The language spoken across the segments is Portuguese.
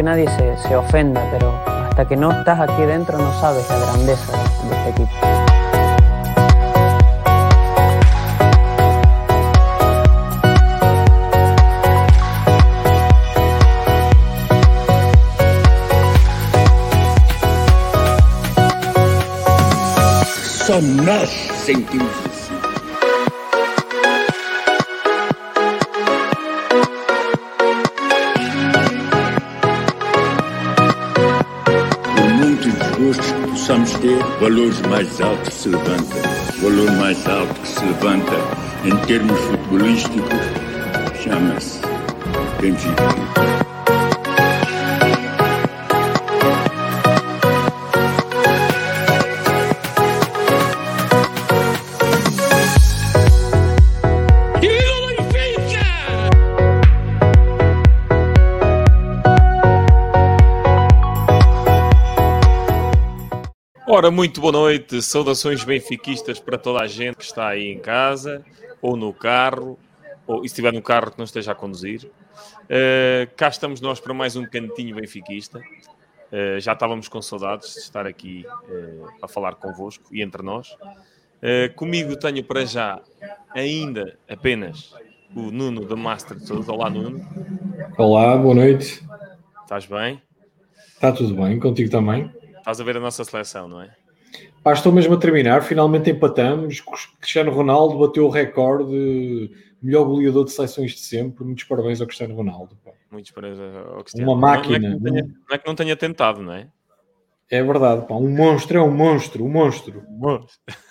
que nadie se, se ofenda, pero hasta que no estás aquí dentro no sabes la grandeza de este equipo. Só nós sentimos valores mais altos se levantam. O valor mais alto que se levanta em termos futebolísticos chama-se Benfica. Ora, muito boa noite, saudações benfiquistas para toda a gente que está aí em casa, ou no carro, ou se estiver no carro que não esteja a conduzir. Uh, cá estamos nós para mais um cantinho benfiquista. Uh, já estávamos com saudades de estar aqui uh, a falar convosco e entre nós. comigo tenho para já ainda apenas o Nuno da Master Todos. Olá, Nuno. Olá, boa noite. Estás bem? Está tudo bem, contigo também? Estás a ver a nossa seleção, não é? Pá, estou mesmo a terminar, finalmente empatamos. Cristiano Ronaldo bateu o recorde melhor goleador de seleções de sempre. Muitos parabéns ao Cristiano Ronaldo. Pá. Muitos parabéns ao Cristiano. Uma máquina. Não, não, é tenha, não, é que não tenha tentado, não é? É verdade, pá. Um monstro, é um monstro, um monstro. monstro.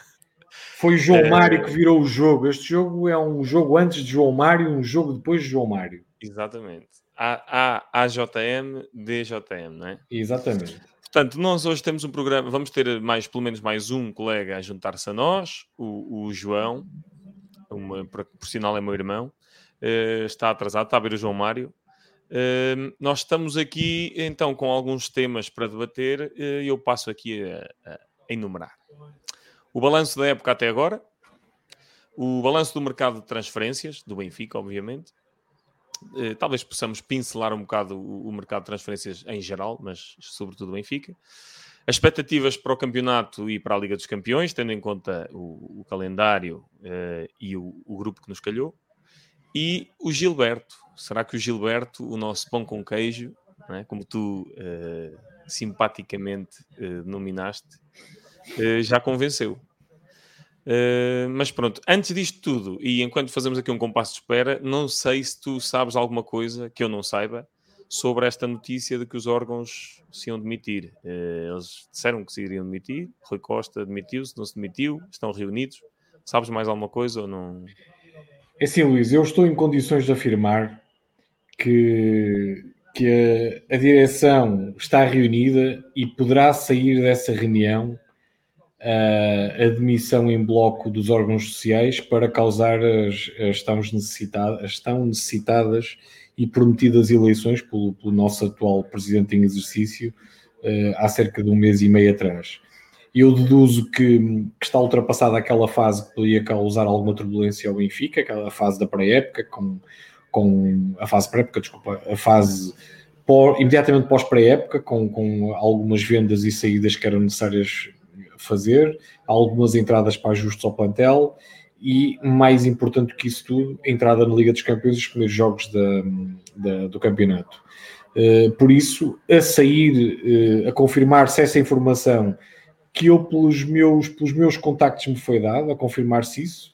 Foi João é... Mário que virou o jogo. Este jogo é um jogo antes de João Mário, um jogo depois de João Mário. Exatamente. A, A, AJM, DJM, não é? Exatamente. Portanto, nós hoje temos um programa, vamos ter mais, pelo menos mais um colega a juntar-se a nós, o, o João, uma, por, por sinal é meu irmão, uh, está atrasado, está a ver o João Mário. Uh, nós estamos aqui então com alguns temas para debater e uh, eu passo aqui a, a, enumerar. O balanço da época até agora, o balanço do mercado de transferências, do Benfica, obviamente, eh, talvez possamos pincelar um bocado o, o, mercado de transferências em geral, mas sobretudo o Benfica. As expectativas para o campeonato e para a Liga dos Campeões, tendo em conta o, o calendário uh, e o, o, grupo que nos calhou. E o Gilberto. Será que o Gilberto, o nosso pão com queijo, é? como tu uh, simpaticamente uh, nominaste, já convenceu? Uh, mas pronto, antes disto tudo, e enquanto fazemos aqui um compasso de espera, não sei se tu sabes alguma coisa que eu não saiba sobre esta notícia de que os órgãos se iam demitir. Uh, eles disseram que se iriam demitir, Rui Costa demitiu-se, não se demitiu, estão reunidos. Sabes mais alguma coisa ou não? É assim, Luís, eu estou em condições de afirmar que, que a, a direção está reunida e poderá sair dessa reunião a admissão em bloco dos órgãos sociais para causar as, as, necessitadas, as tão necessitadas e prometidas eleições pelo, pelo nosso atual presidente em exercício uh, há cerca de um mês e meio atrás. Eu deduzo que, que, está ultrapassada aquela fase que poderia causar alguma turbulência ao Benfica, aquela fase da pré-época, com, com a fase pré-época, desculpa, a fase por, imediatamente pós-pré-época, com, com algumas vendas e saídas que eram necessárias fazer, algumas entradas para ajustes ao plantel e, mais importante que isso tudo, entrada na Liga dos Campeões e os primeiros jogos da, da, do campeonato. Uh, por isso, a sair, uh, a confirmar-se essa informação que eu, pelos meus, pelos meus contactos, me foi dado, a confirmar-se isso,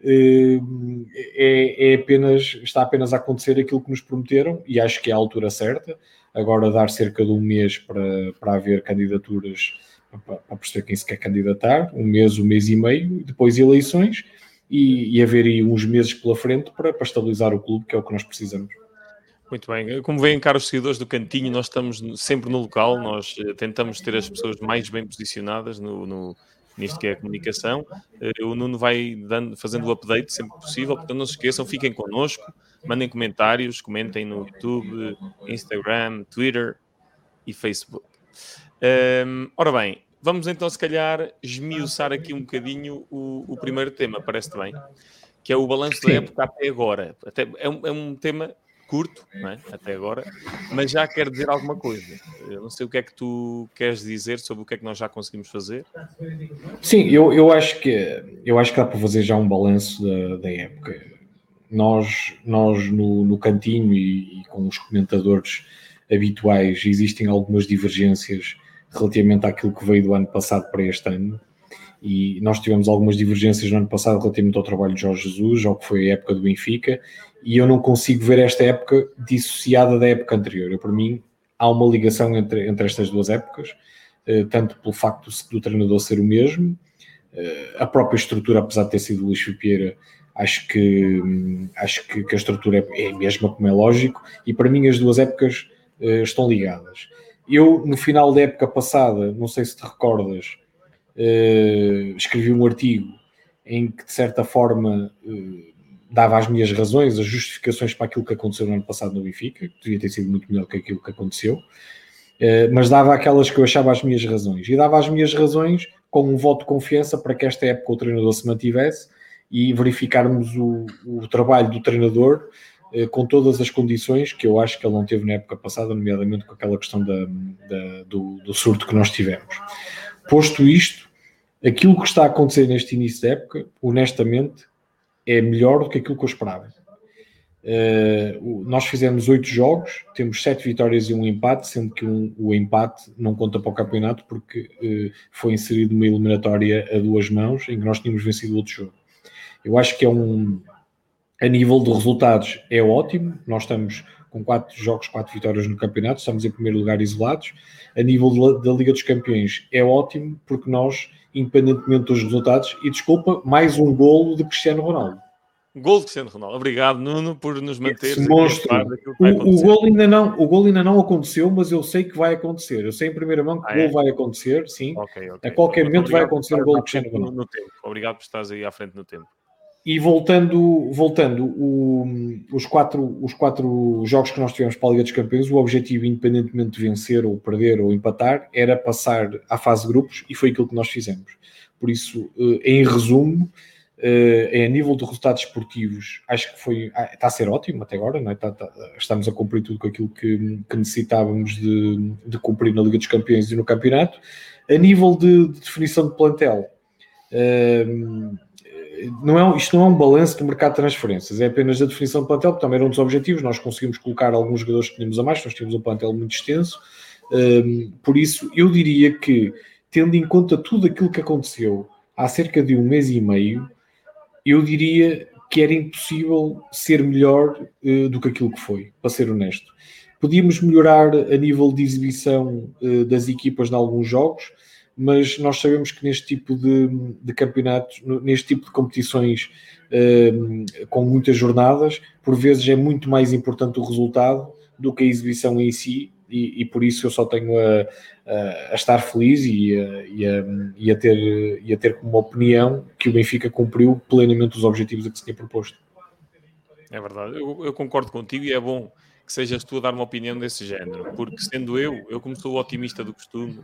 uh, é, é, apenas, está apenas a acontecer aquilo que nos prometeram e acho que é a altura certa. Agora, dar cerca de um mês para, para haver candidaturas para perceber quem se quer candidatar, um mês, um mês e meio, depois eleições e, e haver aí uns meses pela frente para, para estabilizar o clube, que é o que nós precisamos. Muito bem. Como veem, caros seguidores do Cantinho, nós estamos sempre no local, nós eh, tentamos ter as pessoas mais bem posicionadas no, no nisto que é a comunicação. Eh, o Nuno vai dando, fazendo o update sempre possível, portanto não se esqueçam, fiquem connosco, mandem comentários, comentem no YouTube, Instagram, Twitter e Facebook. Um, ora bem, vamos então, se calhar, esmiuçar aqui um bocadinho o, o primeiro tema, parece-te bem, que é o balanço da época até agora. Até, é, um, é um tema curto, é? até agora, mas já quer dizer alguma coisa. Eu não sei o que é que tu queres dizer sobre o que é que nós já conseguimos fazer. Sim, eu, eu, acho, que, eu acho que dá para fazer já um balanço da, da época. Nós, nós no, no cantinho e, e com os comentadores habituais existem algumas divergências relativamente àquilo que veio do ano passado para este ano e nós tivemos algumas divergências no ano passado relativamente ao trabalho de Jorge Jesus, ao que foi a época do Benfica, e eu não consigo ver esta época dissociada da época anterior. Eu, para mim, há uma ligação entre, entre estas duas épocas, eh, tanto pelo facto do treinador ser o mesmo, eh, a própria estrutura, apesar de ter sido Luís Fipieira, acho que, hum, acho que, que a estrutura é, é a mesma, como é lógico, e para mim as duas épocas eh, estão ligadas. Eu, no final da época passada, não sei se te recordas, uh, escrevi um artigo em que, de certa forma, uh, dava as minhas razões, as justificações para aquilo que aconteceu no ano passado no Benfica, que devia ter sido muito melhor que aquilo que aconteceu, uh, mas dava aquelas que eu achava as minhas razões. E dava as minhas razões com um voto de confiança para que esta época o treinador se mantivesse e verificarmos o, o trabalho do treinador com todas as condições que eu acho que ele não teve na época passada, nomeadamente com aquela questão da, da, do, do surto que nós tivemos. Posto isto, aquilo que está a acontecer neste início da época, honestamente, é melhor do que aquilo que eu esperava. Uh, nós fizemos oito jogos, temos sete vitórias e um empate, sendo que um, o empate não conta para o campeonato porque uh, foi inserido uma eliminatória a duas mãos em que nós tínhamos vencido outro jogo. Eu acho que é um, a nível de resultados, é ótimo. Nós estamos com quatro jogos, quatro vitórias no campeonato, estamos em primeiro lugar isolados. A nível da Liga dos Campeões, é ótimo porque nós independentemente dos resultados. E desculpa, mais um golo de Cristiano Ronaldo. Gol de Cristiano Ronaldo. Obrigado, Nuno, por nos manter. O, o, gol ainda não, o gol ainda não aconteceu, mas eu sei que vai acontecer. Eu sei em primeira mão que ah, o gol é? vai acontecer, sim. Okay, okay. A qualquer então, momento vai acontecer o gol de Cristiano Ronaldo. No tempo. Obrigado por estares aí à frente no tempo. E voltando, voltando o, os, quatro, os quatro jogos que nós tivemos para a Liga dos Campeões, o objetivo, independentemente de vencer ou perder ou empatar, era passar à fase de grupos e foi aquilo que nós fizemos. Por isso, eh, em resumo, é a nível de resultados esportivos, acho que foi, ah, está a ser ótimo até agora, é? está, está, estamos a cumprir tudo com aquilo que, que necessitávamos de, de, cumprir na Liga dos Campeões e no campeonato. A nível de, de definição de plantel, ehm, não é, isto não é um balanço do mercado de transferências, é apenas a definição de plantel, porque também era um dos objetivos. Nós conseguimos colocar alguns jogadores que tínhamos a mais, nós tínhamos um plantel muito extenso. Um, por isso, eu diria que, tendo em conta tudo aquilo que aconteceu há cerca de um mês e meio, eu diria que era impossível ser melhor uh, do que aquilo que foi, para ser honesto. Podíamos melhorar a nível de exibição uh, das equipas em alguns jogos, mas nós sabemos que neste tipo de, de campeonatos, neste tipo de competições um, com muitas jornadas, por vezes é muito mais importante o resultado do que a exibição em si, e, e por isso eu só tenho a, a, a estar feliz e a, e, a, e, a ter, e a ter como opinião que o Benfica cumpriu plenamente os objetivos a que se tinha proposto. É verdade, eu, eu concordo contigo e é bom que sejas tu a dar uma opinião desse género, porque sendo eu, eu como sou o otimista do costume,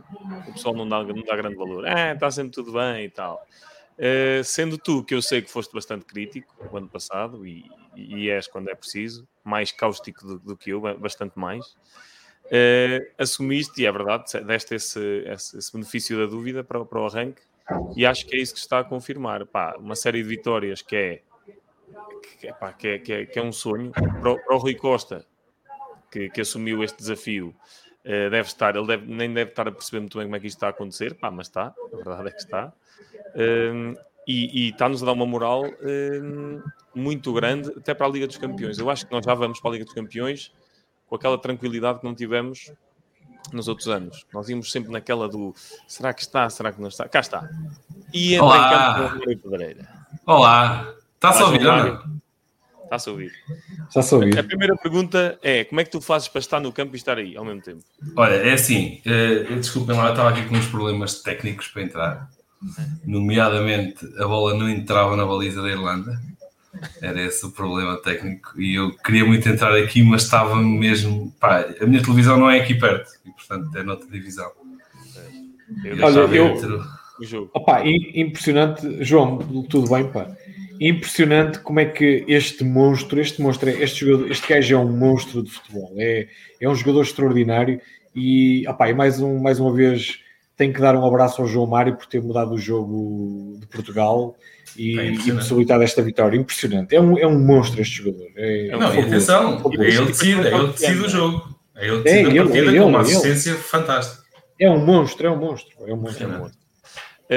o pessoal não dá, não dá grande valor. Ah, está sempre tudo bem e tal. Uh, sendo tu, que eu sei que foste bastante crítico o ano passado e, e és quando é preciso, mais cáustico do, do que eu, bastante mais, uh, assumiste, e é verdade, deste esse, esse, esse, benefício da dúvida para, para o arranque, e acho que é isso que está a confirmar. Pá, uma série de vitórias que é, que, pá, que, é, que, é, que é um sonho. Para o, para o Rui Costa, que, que assumiu este desafio uh, deve estar, ele deve, nem deve estar a perceber muito bem como é que isto está a acontecer, pá, mas está, a verdade é que está. Uh, e, e está-nos a dar uma moral uh, muito grande até para a Liga dos Campeões. Eu acho que nós já vamos para a Liga dos Campeões com aquela tranquilidade que não tivemos nos outros anos. Nós íamos sempre naquela do será que está, será que não está? Cá está. E entra Olá. em campo Pedreira. Olá, está-se a ouvir, Está-se a ouvir. Está-se a ouvir. A primeira pergunta é: como é que tu fazes para estar no campo e estar aí ao mesmo tempo? Olha, é assim, uh, desculpem lá, eu estava aqui com uns problemas técnicos para entrar. Nomeadamente, a bola não entrava na baliza da Irlanda. Era esse o problema técnico. E eu queria muito entrar aqui, mas estava mesmo. Pá, a minha televisão não é aqui perto, e portanto é noutra divisão. Eu Olha, eu. O jogo. Opa, impressionante, João, tudo bem, pá impressionante como é que este monstro, este monstro, este jogador, este gajo é um monstro de futebol, é, é um jogador extraordinário e, opa, e mais, um, mais uma vez tenho que dar um abraço ao João Mário por ter mudado o jogo de Portugal e, É e possibilitado esta vitória. Impressionante. É um, é um monstro este jogador. É, Não, e fabuloso. atenção, é ele decide, é ele decide o jogo. É ele É decide ele, a partida é com uma ele, é ele. assistência fantástica. É um monstro, é um monstro. É um monstro.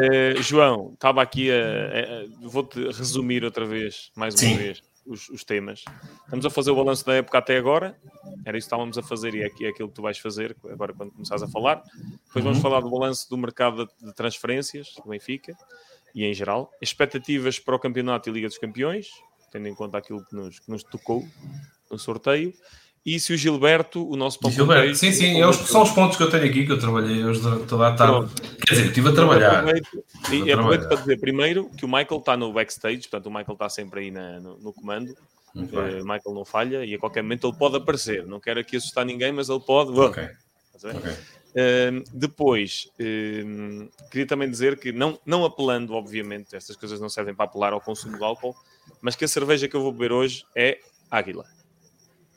Eh, João, estava aqui a. a- Vou-te resumir outra vez, mais uma Sim. vez, os, os temas. Estamos a fazer o balanço da época até agora. Era isso que estávamos a fazer e é, aqui- é aquilo que tu vais fazer agora quando começares a falar. Depois vamos Uhum. falar do balanço do mercado de, de transferências do Benfica e em geral. Expectativas para o campeonato e Liga dos Campeões, tendo em conta aquilo que nos, que nos tocou no sorteio. E se o Gilberto, o nosso com Gilberto, sim, sim, é os- são os pontos que eu tenho aqui que eu trabalhei hoje durante toda a tarde. Quer dizer, eu estive a trabalhar. Aproveito, Estive e aproveito trabalhar. para dizer primeiro que o Michael está no backstage, portanto o Michael está sempre aí na- no, no comando. Bem. Michael não falha e a qualquer momento ele pode aparecer. Não quero aqui assustar ninguém, mas ele pode. Ok, Estás a ver? ok. Ehm, depois, ehm, queria também dizer que, não, não apelando, obviamente, estas coisas não servem para apelar ao consumo de álcool, mas que a cerveja que eu vou beber hoje é Águila.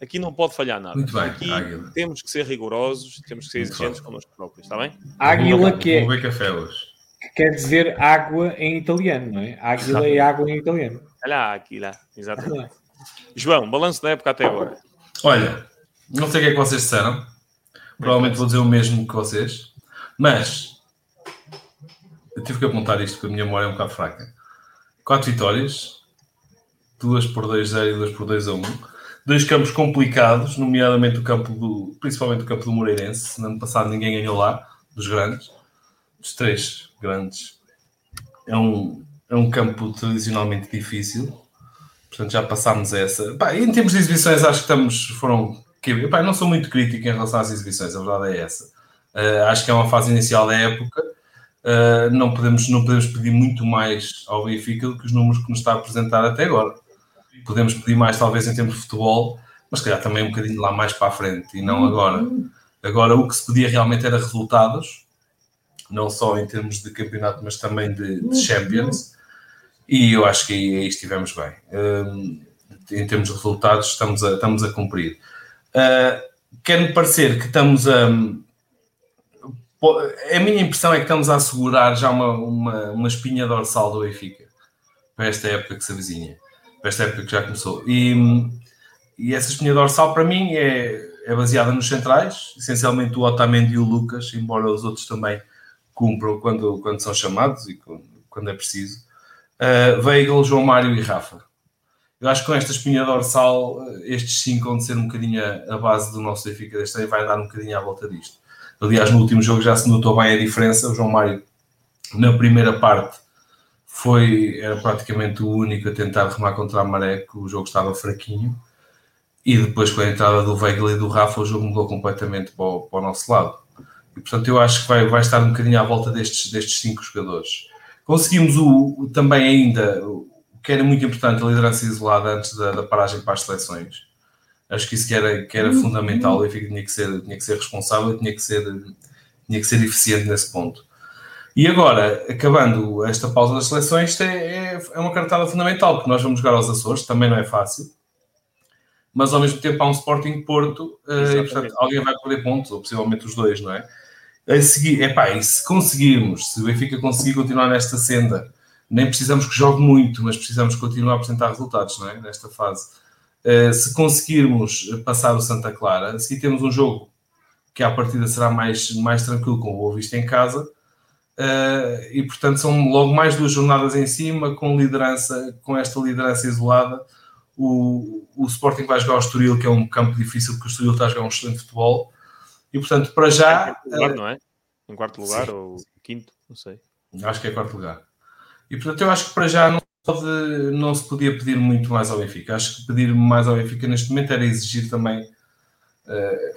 Aqui não pode falhar nada. Muito bem, Aqui Águila. temos que ser rigorosos, temos que ser exigentes bem. connosco próprios, está bem? Águila, que, é, que quer dizer água em italiano, não é? Águila é água em italiano. Olha a Águila, exatamente. João, balanço da época até agora. Olha, não sei o que é que vocês disseram. Provavelmente vou dizer o mesmo que vocês. Mas eu tive que apontar isto porque a minha memória é um bocado fraca. Quatro vitórias, duas por 2-0 e duas por 2 1. Dois campos complicados, nomeadamente o campo do, principalmente o campo do Moreirense. No ano passado ninguém ganhou lá, dos grandes. Dos três grandes. É um, é um campo tradicionalmente difícil. Portanto, já passámos essa. Pá, em termos de exibições, acho que estamos. Foram. Pá, não sou muito crítico em relação às exibições, a verdade é essa. Uh, acho que é uma fase inicial da época. Uh, não, podemos, não podemos pedir muito mais ao Benfica do que os números que nos está a apresentar até agora. Podemos pedir mais, talvez, em termos de futebol, mas se calhar também um bocadinho lá mais para a frente e não agora. Agora, o que se pedia realmente era resultados, não só em termos de campeonato, mas também de, de Champions. E eu acho que aí, aí estivemos bem. Um, em termos de resultados, estamos a, estamos a cumprir. Uh, Quer-me parecer que estamos a. A minha impressão é que estamos a assegurar já uma, uma, uma espinha dorsal do Benfica para esta época que se avizinha, para esta época que já começou. E, e essa espinha dorsal, para mim, é, é baseada nos centrais, essencialmente o Otamendi e o Lucas, embora os outros também cumpram quando, quando são chamados e quando, quando é preciso. Uh, João Mário e Rafa. Eu acho que com esta espinha dorsal, estes cinco vão ser um bocadinho a, base do nosso Benfica deste ano vai dar um bocadinho à volta disto. Aliás, no último jogo já se notou bem a diferença. O João Mário, na primeira parte, foi, era praticamente o único a tentar remar contra a maré, que o jogo estava fraquinho. E depois, com a entrada do Weigl e do Rafa, o jogo mudou completamente para o, para o nosso lado. E, portanto, eu acho que vai, vai estar um bocadinho à volta destes, destes cinco jogadores. Conseguimos o, o- também ainda, o que era muito importante, a liderança isolada antes da, da paragem para as seleções. Acho que isso que era, que era fundamental. O Benfica tinha que ser, tinha que ser responsável, tinha que ser, tinha que ser eficiente nesse ponto. E agora, acabando esta pausa das seleções, isto é, é, é uma cartada fundamental, porque nós vamos jogar aos Açores, também não é fácil, mas ao mesmo tempo há um Sporting Porto, eh, e portanto alguém vai perder pontos, ou possivelmente os dois, não é? A seguir, epá, e se conseguirmos, se o Benfica conseguir continuar nesta senda, nem precisamos que jogue muito, mas precisamos continuar a apresentar resultados, não é? Nesta fase. Eh, se conseguirmos passar o Santa Clara, seguir temos um jogo que à partida será mais, mais tranquilo com o Boa Vista em casa, eh, e portanto são logo mais duas jornadas em cima, com liderança, com esta liderança isolada. O, o Sporting vai jogar ao Estoril, que é um campo difícil, porque o Estoril está a jogar um excelente futebol. E portanto, para já, Em quarto lugar, não é? Em quarto lugar sim. ou quinto, não sei. Acho que é quarto lugar. E portanto, eu acho que para já não, pode, não se podia pedir muito mais ao Benfica. Acho que pedir mais ao Benfica neste momento era exigir também, eh,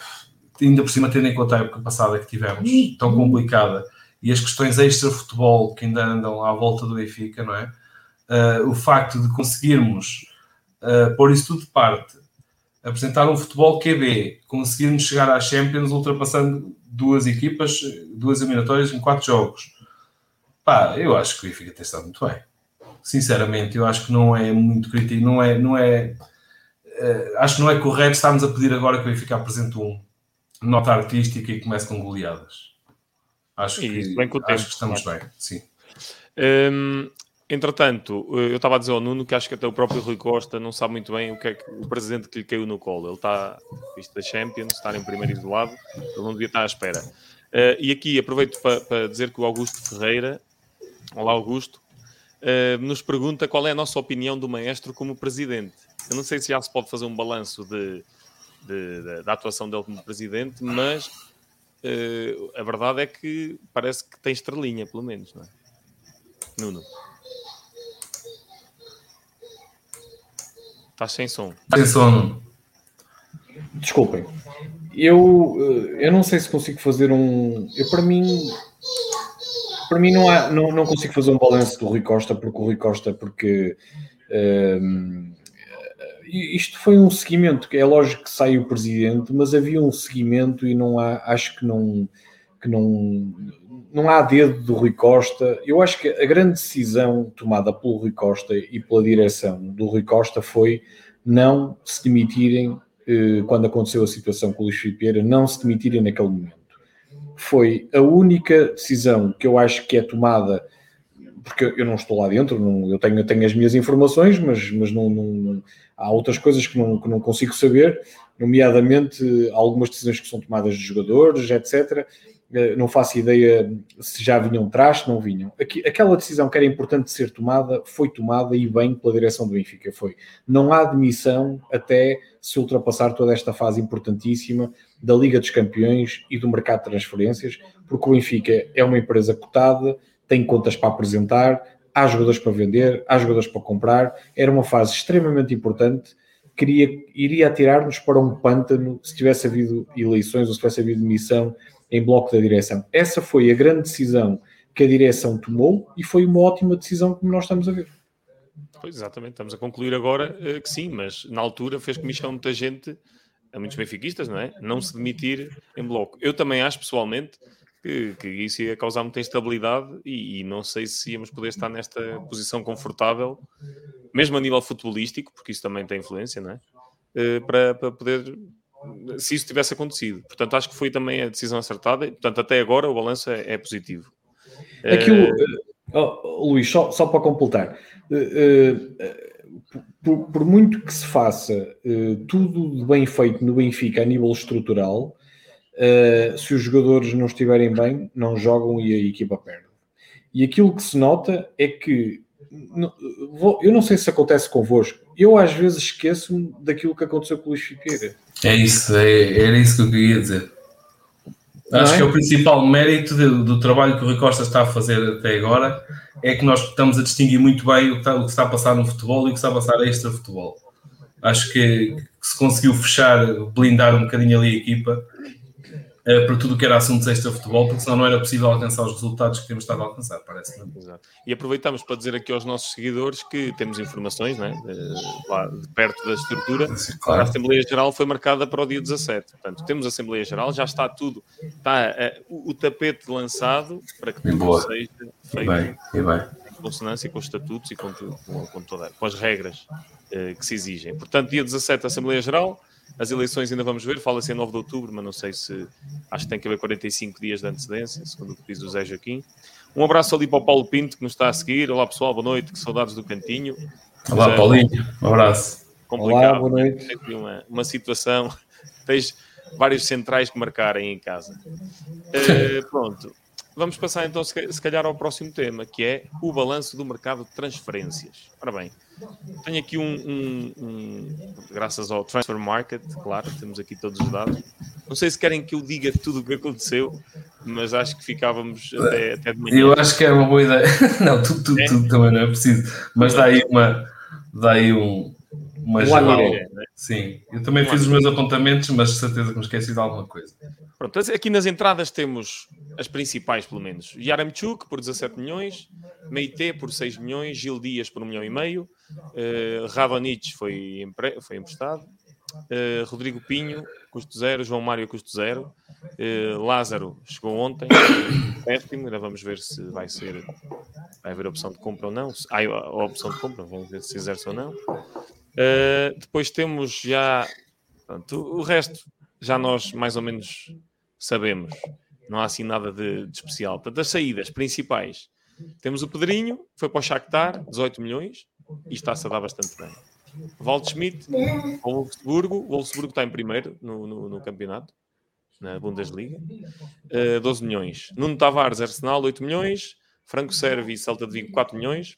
ainda por cima, tendo em conta a época passada que tivemos, tão complicada, e as questões extra-futebol que ainda andam à volta do Benfica, não é? Eh, o facto de conseguirmos eh, pôr isso tudo de parte, apresentar um futebol QB, conseguirmos chegar à Champions ultrapassando duas equipas, duas eliminatórias em quatro jogos. Pá, eu acho que o Benfica tem estado muito bem. Sinceramente, eu acho que não é muito crítico, não é, não é, uh, acho que não é correto estarmos a pedir agora que o Benfica apresente um nota artística e comece com goleadas. Acho, que, bem com o acho que estamos bem, sim. Um, entretanto, eu estava a dizer ao Nuno que acho que até o próprio Rui Costa não sabe muito bem o que é que o presidente que lhe caiu no colo. Ele está, visto da Champions, estar em primeiro isolado, ele não devia estar à espera. Uh, e aqui aproveito para, para, dizer que o Augusto Ferreira, olá Augusto, uh, nos pergunta qual é a nossa opinião do maestro como presidente. Eu não sei se já se pode fazer um balanço de, de, de, da atuação dele como presidente, mas uh, a verdade é que parece que tem estrelinha, pelo menos, não é? Nuno. Estás sem som. Sem som. Desculpem. Eu, eh, eu não sei se consigo fazer um. Eu, para mim, para mim não, há, não, não consigo fazer um balanço do Rui Costa, porque o Rui Costa, porque um, ehm, isto foi um seguimento, é lógico que sai o presidente, mas havia um seguimento e não há, acho que não, que não, não há dedo do Rui Costa. Eu acho que a grande decisão tomada pelo Rui Costa e pela direção do Rui Costa foi não se demitirem eh, quando aconteceu a situação com o Luís Filipe não se demitirem naquele momento. Foi a única decisão que eu acho que é tomada, porque eu não estou lá dentro, não, eu tenho, tenho as minhas informações, mas, mas não, não, há outras coisas que não, que não consigo saber, nomeadamente algumas decisões que são tomadas de jogadores, etc eh, não faço ideia se já vinham atrás, se não vinham. aquela decisão que era importante ser tomada foi tomada e bem pela direção do Benfica. Foi. Não há admissão até se ultrapassar toda esta fase importantíssima da Liga dos Campeões e do mercado de transferências, porque o Benfica é uma empresa cotada, tem contas para apresentar, há jogadores para vender, há jogadores para comprar. Era uma fase extremamente importante. Queria, iria atirar-nos para um pântano se tivesse havido eleições ou se tivesse havido demissão em bloco da direção. Essa foi a grande decisão que a direção tomou e foi uma ótima decisão como nós estamos a ver. Pois, exatamente, estamos a concluir agora uh, que sim, mas na altura fez comissão muita gente, a muitos benfiquistas, não é? Não se demitir em bloco. Eu também acho, pessoalmente, que, que isso ia causar muita instabilidade e, e, não sei se íamos poder estar nesta posição confortável, mesmo a nível futebolístico, porque isso também tem influência, não é? Uh, para, para poder se isso tivesse acontecido. Portanto, acho que foi também a decisão acertada. Portanto, até agora o balanço é, é positivo. Aquilo, uh, oh, Luís, só, só para completar, por, por, muito que se faça tudo de bem feito no Benfica a nível estrutural, se os jogadores não estiverem bem, não jogam e a equipa perde. E aquilo que se nota é que eu não sei se acontece convosco, eu às vezes esqueço-me daquilo que aconteceu com o Luís Fiqueira. É isso, é, era isso que eu queria dizer. Acho é? que é o principal mérito de, do trabalho que o Rui Costa está a fazer até agora é que nós estamos a distinguir muito bem o que está, o que está a passar no futebol e o que está a passar extra futebol. Acho que, que se conseguiu fechar, blindar um bocadinho ali a equipa uh, para tudo o que era assuntos extra-futebol, porque senão não era possível alcançar os resultados que temos estado a alcançar, parece. Exato. E aproveitamos para dizer aqui aos nossos seguidores que temos informações, né, de, lá, de perto da estrutura. Claro. A Assembleia Geral foi marcada para o dia 17. Portanto, temos a Assembleia Geral, já está tudo, está uh, o, tapete lançado para que tudo seja feito. E bem, e bem. Em consonância com os estatutos e com, com, com, toda, com as regras uh, que se exigem. Portanto, dia 17, Assembleia Geral. As eleições ainda vamos ver, fala-se em 9 de outubro, mas não sei se. Acho que tem que haver 45 dias de antecedência, segundo o que diz o Zé Joaquim. Um abraço ali para o Paulo Pinto, que nos está a seguir. Olá pessoal, boa noite, que saudades do cantinho. Olá, Zé, Paulinho, um abraço. Complicado. Olá, boa noite. Tem uma, uma situação, tens vários centrais que marcarem em casa. Uh, pronto, Vamos passar então, se calhar, ao próximo tema, que é o balanço do mercado de transferências. Ora bem, tenho aqui um, um, um, Graças ao Transfer Market, claro, temos aqui todos os dados. Não sei se querem que eu diga tudo o que aconteceu, mas acho que ficávamos até, até de manhã. Eu acho que é uma boa ideia. Não, tudo, tudo, é? tudo também não é preciso, mas dá aí uma. Dá aí um, uma né? Sim, eu também fiz os meus apontamentos, mas de certeza que me esqueci de alguma coisa. Pronto, aqui nas entradas temos as principais, pelo menos. Yaramchuk por 17 milhões, Meite por 6 milhões, Gil Dias por 1 milhão e meio, uh, Radonich foi, empre... foi emprestado, uh, Rodrigo Pinho, custo zero, João Mário, custo zero, uh, Lázaro chegou ontem, empréstimo, ainda vamos ver se vai ser vai haver opção de compra ou não. Há a opção de compra, vamos ver se exerce ou não. Uh, depois temos já pronto, o resto, já nós mais ou menos sabemos. Não há assim nada de, de especial. Portanto, as saídas principais. Temos o Pedrinho, foi para o Shakhtar, 18 milhões, e está-se a dar bastante bem. Waldschmidt, o Wolfsburgo. O Wolfsburgo está em primeiro no, no, no campeonato, na Bundesliga. Uh, 12 milhões. Nuno Tavares, Arsenal, 8 milhões. Franco Servi, Celta de Vigo, 4 milhões.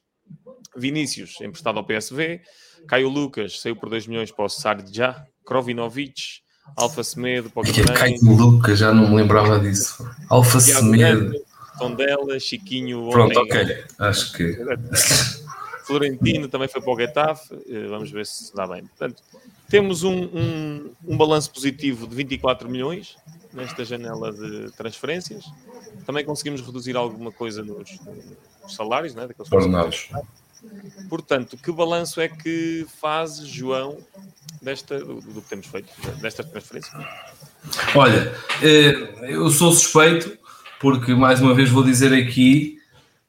Vinícius, emprestado ao PSV. Caio Lucas, saiu por 2 milhões para o Sardja. Krovinovic, Alfa Semedo para o Guimarães. Caio Lucas, já não me lembrava disso. Alfa Semedo. Tondela, Chiquinho, Pronto, ok. Acho que... Florentino também foi para o Getafe. Eh, vamos ver se dá bem. Portanto, temos um, um, um balanço positivo de 24 milhões nesta janela de transferências. Também conseguimos reduzir alguma coisa nos, nos salários, né, daqueles ordenados. Portanto, que balanço é que faz João desta, do, do que temos feito, destas transferências? Olha, eh, eu sou suspeito, porque mais uma vez vou dizer aqui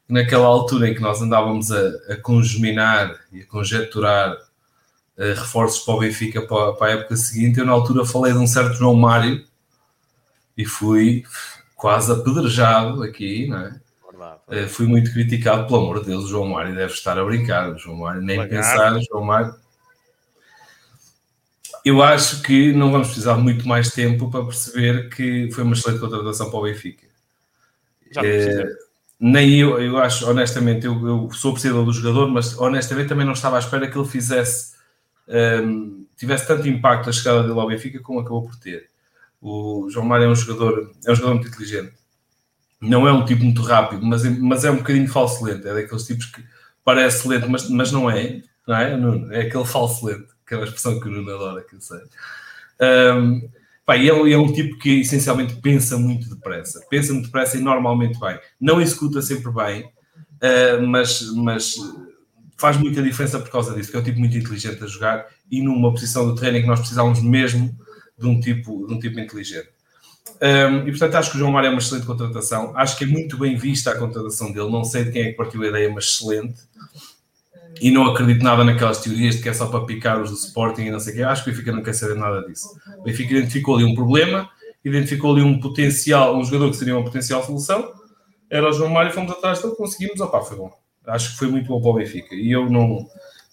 naquela altura em que nós andávamos a, a congeminar e a conjecturar uh, reforços para o Benfica para, para, a época seguinte, eu na altura falei de um certo João Mário e fui quase apedrejado aqui, não é? Uh, fui muito criticado, pelo amor de Deus, o João Mário deve estar a brincar, o João Mário nem Lagarde. pensar, João Mário. Eu acho que não vamos precisar muito mais tempo para perceber que foi uma excelente contratação para o Benfica. Já uh, nem eu, eu acho, honestamente, eu, eu sou apreciador do jogador, mas honestamente também não estava à espera que ele fizesse, um, tivesse tanto impacto a chegada dele ao Benfica como acabou por ter. O João Mário é um jogador, é um jogador muito inteligente. Não é um tipo muito rápido, mas, mas é um bocadinho falso lento. É daqueles tipos que parece lento, mas, mas não é. Não é, Nuno? É aquele falso lento, que é uma expressão que o Nuno adora, que eu sei. Um, Pá, ele é um tipo que essencialmente pensa muito depressa. Pensa muito depressa e normalmente bem. Não executa sempre bem, uh, mas, mas faz muita diferença por causa disso, que é um tipo muito inteligente a jogar e numa posição do terreno em que nós precisávamos mesmo de um tipo, de um tipo inteligente. Um, e portanto acho que o João Mário é uma excelente contratação. Acho que é muito bem vista a contratação dele. Não sei de quem é que partiu a ideia, mas excelente e não acredito nada naquelas teorias de que é só para picar os do Sporting e não sei o quê. Acho que o Benfica não quer saber nada disso. O Benfica identificou ali um problema, identificou ali um potencial, um jogador que seria uma potencial solução. Era o João Mário, fomos atrás dele, conseguimos. Opá, foi bom. Acho que foi muito bom para o Benfica. E eu não.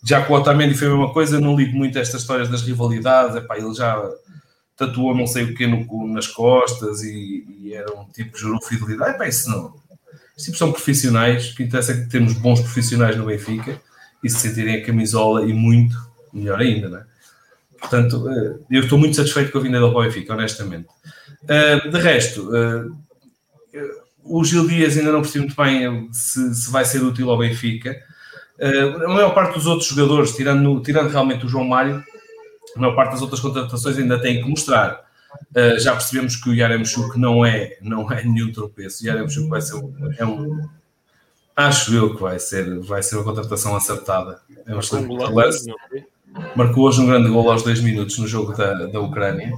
Já com o Otamendi foi a mesma coisa, não ligo muito estas histórias das rivalidades. Epá, ele já tatuou não sei o que no, nas costas e, e, era um tipo que jurou fidelidade. Epá, isso não. Estes tipos são profissionais. O que interessa é que temos bons profissionais no Benfica e se sentirem a camisola e muito, melhor ainda, não é? Portanto, eh, eu estou muito satisfeito com a vinda do Benfica, honestamente. Eh, de resto, eh, o Gil Dias ainda não percebi muito bem se, se vai ser útil ao Benfica. A maior parte dos outros jogadores, tirando, tirando realmente o João Mário, a maior parte das outras contratações ainda tem que mostrar. já percebemos que o Yaremchuk não é, não é nenhum tropeço. O Yaremchuk vai ser um, é um, Acho eu que vai ser, vai ser uma contratação acertada. É um excelente Marcou hoje um grande gol aos dois minutos no jogo da, da Ucrânia.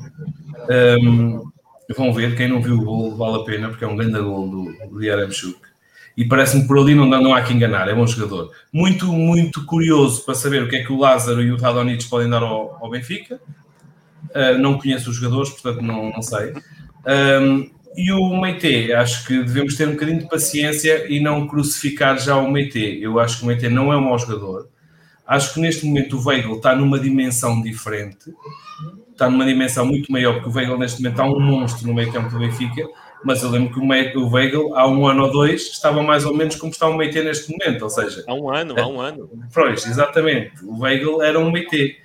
Um, vão ver, quem não viu o gol vale a pena, porque é um grande gol do, do Yaramchuk. E parece-me por ali não, não há que enganar, é bom jogador. Muito, muito curioso para saber o que é que o Lázaro e o Radonich podem dar ao, ao Benfica. Uh, não conheço os jogadores, portanto não, não sei. Um, e o Meite, acho que devemos ter um bocadinho de paciência e não crucificar já o Meite. Eu acho que o Meite não é um mau jogador. Acho que neste momento o Weigl está numa dimensão diferente, está numa dimensão muito maior, porque o Weigl neste momento está um monstro no meio campo do Benfica, mas eu lembro que o Weigl há um ano ou dois estava mais ou menos como está o Meite neste momento, ou seja... Há um ano, há um ano. Pois, exatamente. O Weigl era um Meite.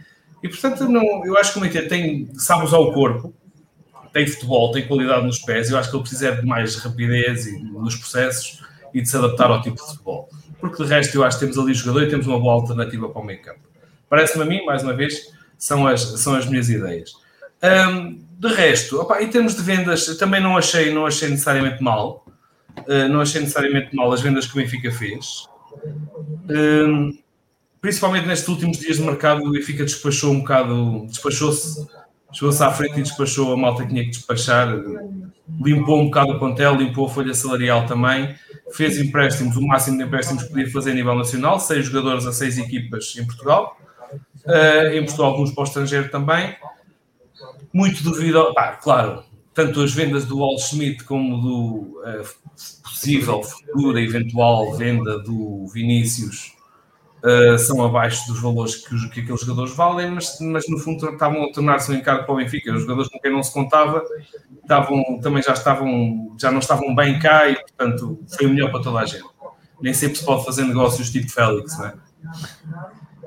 E portanto, não, eu acho que o Meite tem, sabe usar o corpo, tem futebol, tem qualidade nos pés, eu acho que ele precisa de mais rapidez e, nos processos e de se adaptar ao tipo de futebol. Porque de resto eu acho que temos ali jogador e temos uma boa alternativa para o meio campo. Parece-me a mim, mais uma vez, são as, são as minhas ideias. Um, de resto, opa, em termos de vendas, também não achei, não achei necessariamente mal. Uh, não achei necessariamente mal as vendas que o Benfica fez. Um, principalmente nestes últimos dias de mercado, o Benfica despachou um bocado, despachou-se chegou-se à frente e despachou a malta que tinha que despachar, limpou um bocado o contel, limpou a folha salarial também, fez empréstimos, o máximo de empréstimos que podia fazer a nível nacional, seis jogadores a seis equipas em Portugal, uh, emprestou alguns para o estrangeiro também, muito devido, pá, claro, tanto as vendas do Wall Smith como do uh, possível futura eventual venda do Vinícius uh, são abaixo dos valores que, os, que aqueles jogadores valem, mas, mas no fundo estavam a tornar-se um encargo para o Benfica. Os jogadores com quem não se contava estavam, também já estavam, já não estavam bem cá e, portanto, foi melhor para toda a gente. Nem sempre se pode fazer negócios tipo Félix, não é?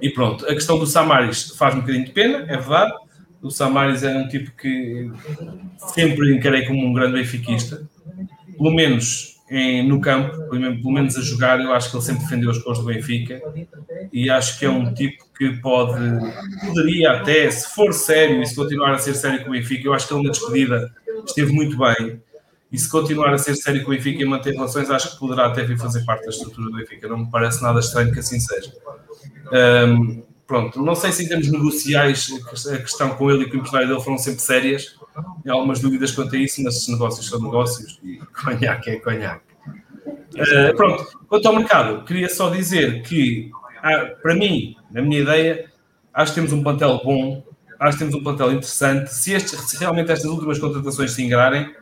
E pronto, a questão do Samaris faz um bocadinho de pena, é verdade. O Samaris é um tipo que sempre encarei como um grande benfiquista, pelo menos em, no campo, pelo menos a jogar, eu acho que ele sempre defendeu as cores do Benfica e acho que é um tipo que pode, poderia até, se for sério e se continuar a ser sério com o Benfica, eu acho que ele na despedida esteve muito bem e se continuar a ser sério com o Benfica e manter relações, acho que poderá até vir fazer parte da estrutura do Benfica. Não me parece nada estranho que assim seja. Um, pronto, não sei se em termos negociais a questão com ele e com o empresário dele foram sempre sérias, Há algumas dúvidas quanto a isso, mas negócios são negócios e conhaque é conhaque. Uh, pronto, quanto ao mercado, queria só dizer que, ah, para mim, na minha ideia, acho que temos um plantel bom, acho que temos um plantel interessante. Se, este, se realmente estas últimas contratações se ingrarem,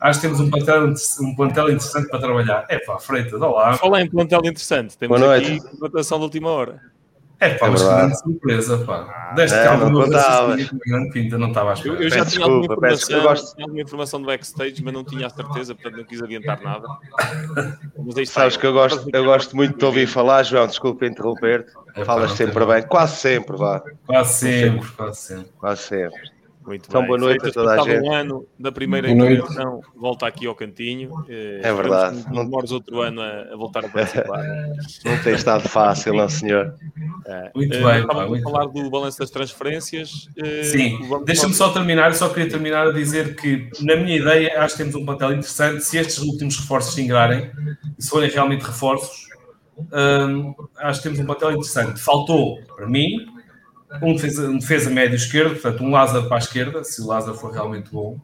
acho que temos um plantel, um plantel interessante para trabalhar. É pá, Freitas, olá. Falar em plantel interessante, temos aqui contratação de última hora. É pá, é mas grande surpresa, pá. Deste é, não contava. grande pinta, não estava à espera. Eu, eu já tinha, alguma informação, gosto... tinha alguma informação do backstage, mas não tinha a certeza, portanto não quis adiantar nada. Sabes que eu gosto, eu gosto muito de ouvir falar, João, desculpa interromper-te. É, Falas sempre bem, quase sempre, vá. Quase sempre, quase sempre. Quase sempre. Muito então, bem. boa noite Feitas, a toda a gente. um ano da primeira intervenção, volta aqui ao cantinho. Eh, é verdade. Não demores outro ano a, a, voltar a participar. não tem estado fácil, não, senhor. É. Muito uh, bem. Estávamos a falar do balanço das transferências. Uh, Sim, deixa-me só terminar. Só queria terminar a dizer que, na minha ideia, acho que temos um plantel interessante. Se estes últimos reforços se ingrarem, se forem realmente reforços, acho que temos um plantel interessante. Faltou, para mim, um defesa, um defesa médio esquerdo, portanto, um Lázaro para a esquerda, se o Lázaro for realmente bom,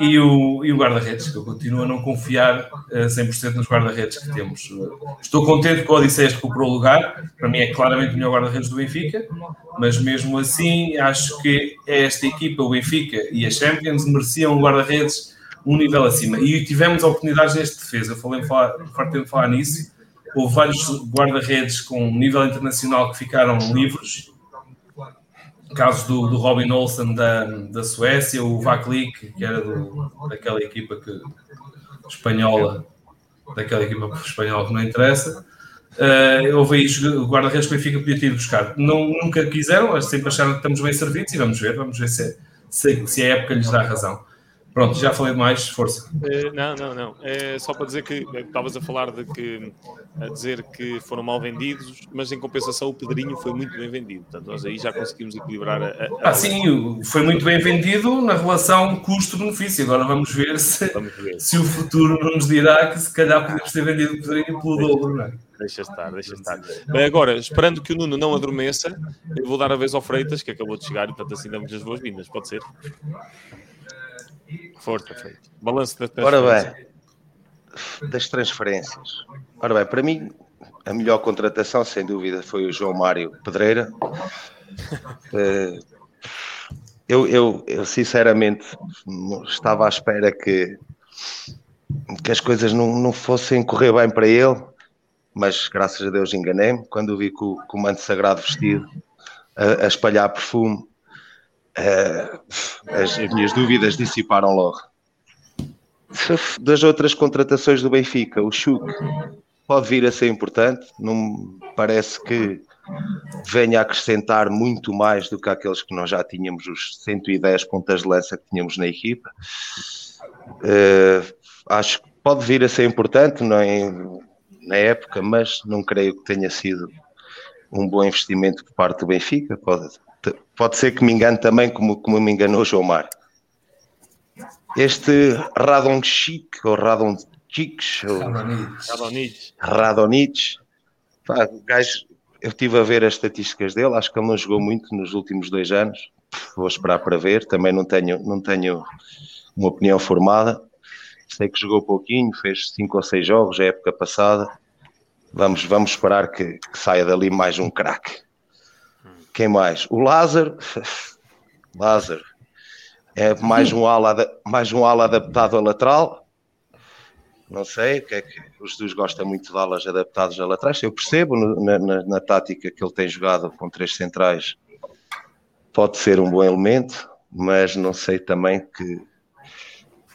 e o, e o guarda-redes, que eu continuo a não confiar uh, eh, 100% nos guarda-redes que temos. Estou contente com o Odisseias que recuperou o lugar, para mim é claramente o melhor guarda-redes do Benfica, mas mesmo assim acho que esta equipa, o Benfica e a Champions, mereciam um guarda-redes um nível acima. E tivemos oportunidades neste defesa, eu falei, falar, fartei de falar nisso, houve vários guarda-redes com nível internacional que ficaram livres casos do, do Robin Olsen da, da Suécia, o Vaklik, que era do, daquela equipa que, espanhola, daquela equipa espanhola que não interessa. Uh, houve aí o guarda-redes que o Benfica podia ter buscar. Não, nunca quiseram, sempre acharam que estamos bem servidos e vamos ver, vamos ver se, se, se a época lhes dá razão. Pronto, já falei demais, força. Uh, não, não, não. É só para dizer que estavas a falar de que a dizer que foram mal vendidos, mas em compensação o Pedrinho foi muito bem vendido. Portanto, nós aí já conseguimos equilibrar a. a... Ah, sim, foi muito bem vendido na relação custo-benefício. Agora vamos ver, se, vamos ver se o futuro não nos dirá que se calhar podemos ter vendido o Pedrinho pelo dobro, não é? Deixa estar, deixa estar. Bem, agora, esperando que o Nuno não adormeça, eu vou dar a vez ao Freitas, que acabou de chegar, e portanto assim damos as boas-vindas, pode ser? Força, feito. Balanço da Ora bem, das transferências. Ora bem, para mim, a melhor contratação, sem dúvida, foi o João Mário Pedreira. Eh, eu, eu, eu, sinceramente estava à espera que, que as coisas não, não fossem correr bem para ele, mas graças a Deus enganei-me. Quando vi que o manto sagrado vestido a, a espalhar perfume uh, as, as, minhas dúvidas dissiparam logo. Das outras contratações do Benfica, o Chuk pode vir a ser importante, não parece que venha a acrescentar muito mais do que aqueles que nós já tínhamos, os 110 pontas de lança que tínhamos na equipa. Uh, acho que pode vir a ser importante não é, na época, mas não creio que tenha sido um bom investimento por parte do Benfica. Pode, pode ser que me engane também, como, como me enganou o João Mar. Este Radonchik, ou Radonchik, Radonich, Radonich, o gajo, eu estive a ver as estatísticas dele, acho que ele não jogou muito nos últimos dois anos, vou esperar para ver, também não tenho, não tenho uma opinião formada. sei que jogou pouquinho, fez cinco ou seis jogos a época passada. Vamos, vamos esperar que, que saia dali mais um craque. Quem mais? O Lázaro. Lázaro. É mais um ala, mais um ala adaptado a lateral. Não sei, o que é que os dois gostam muito de alas adaptados a laterais. Eu percebo na, na, na tática que ele tem jogado com três centrais. Pode ser um bom elemento, mas não sei também que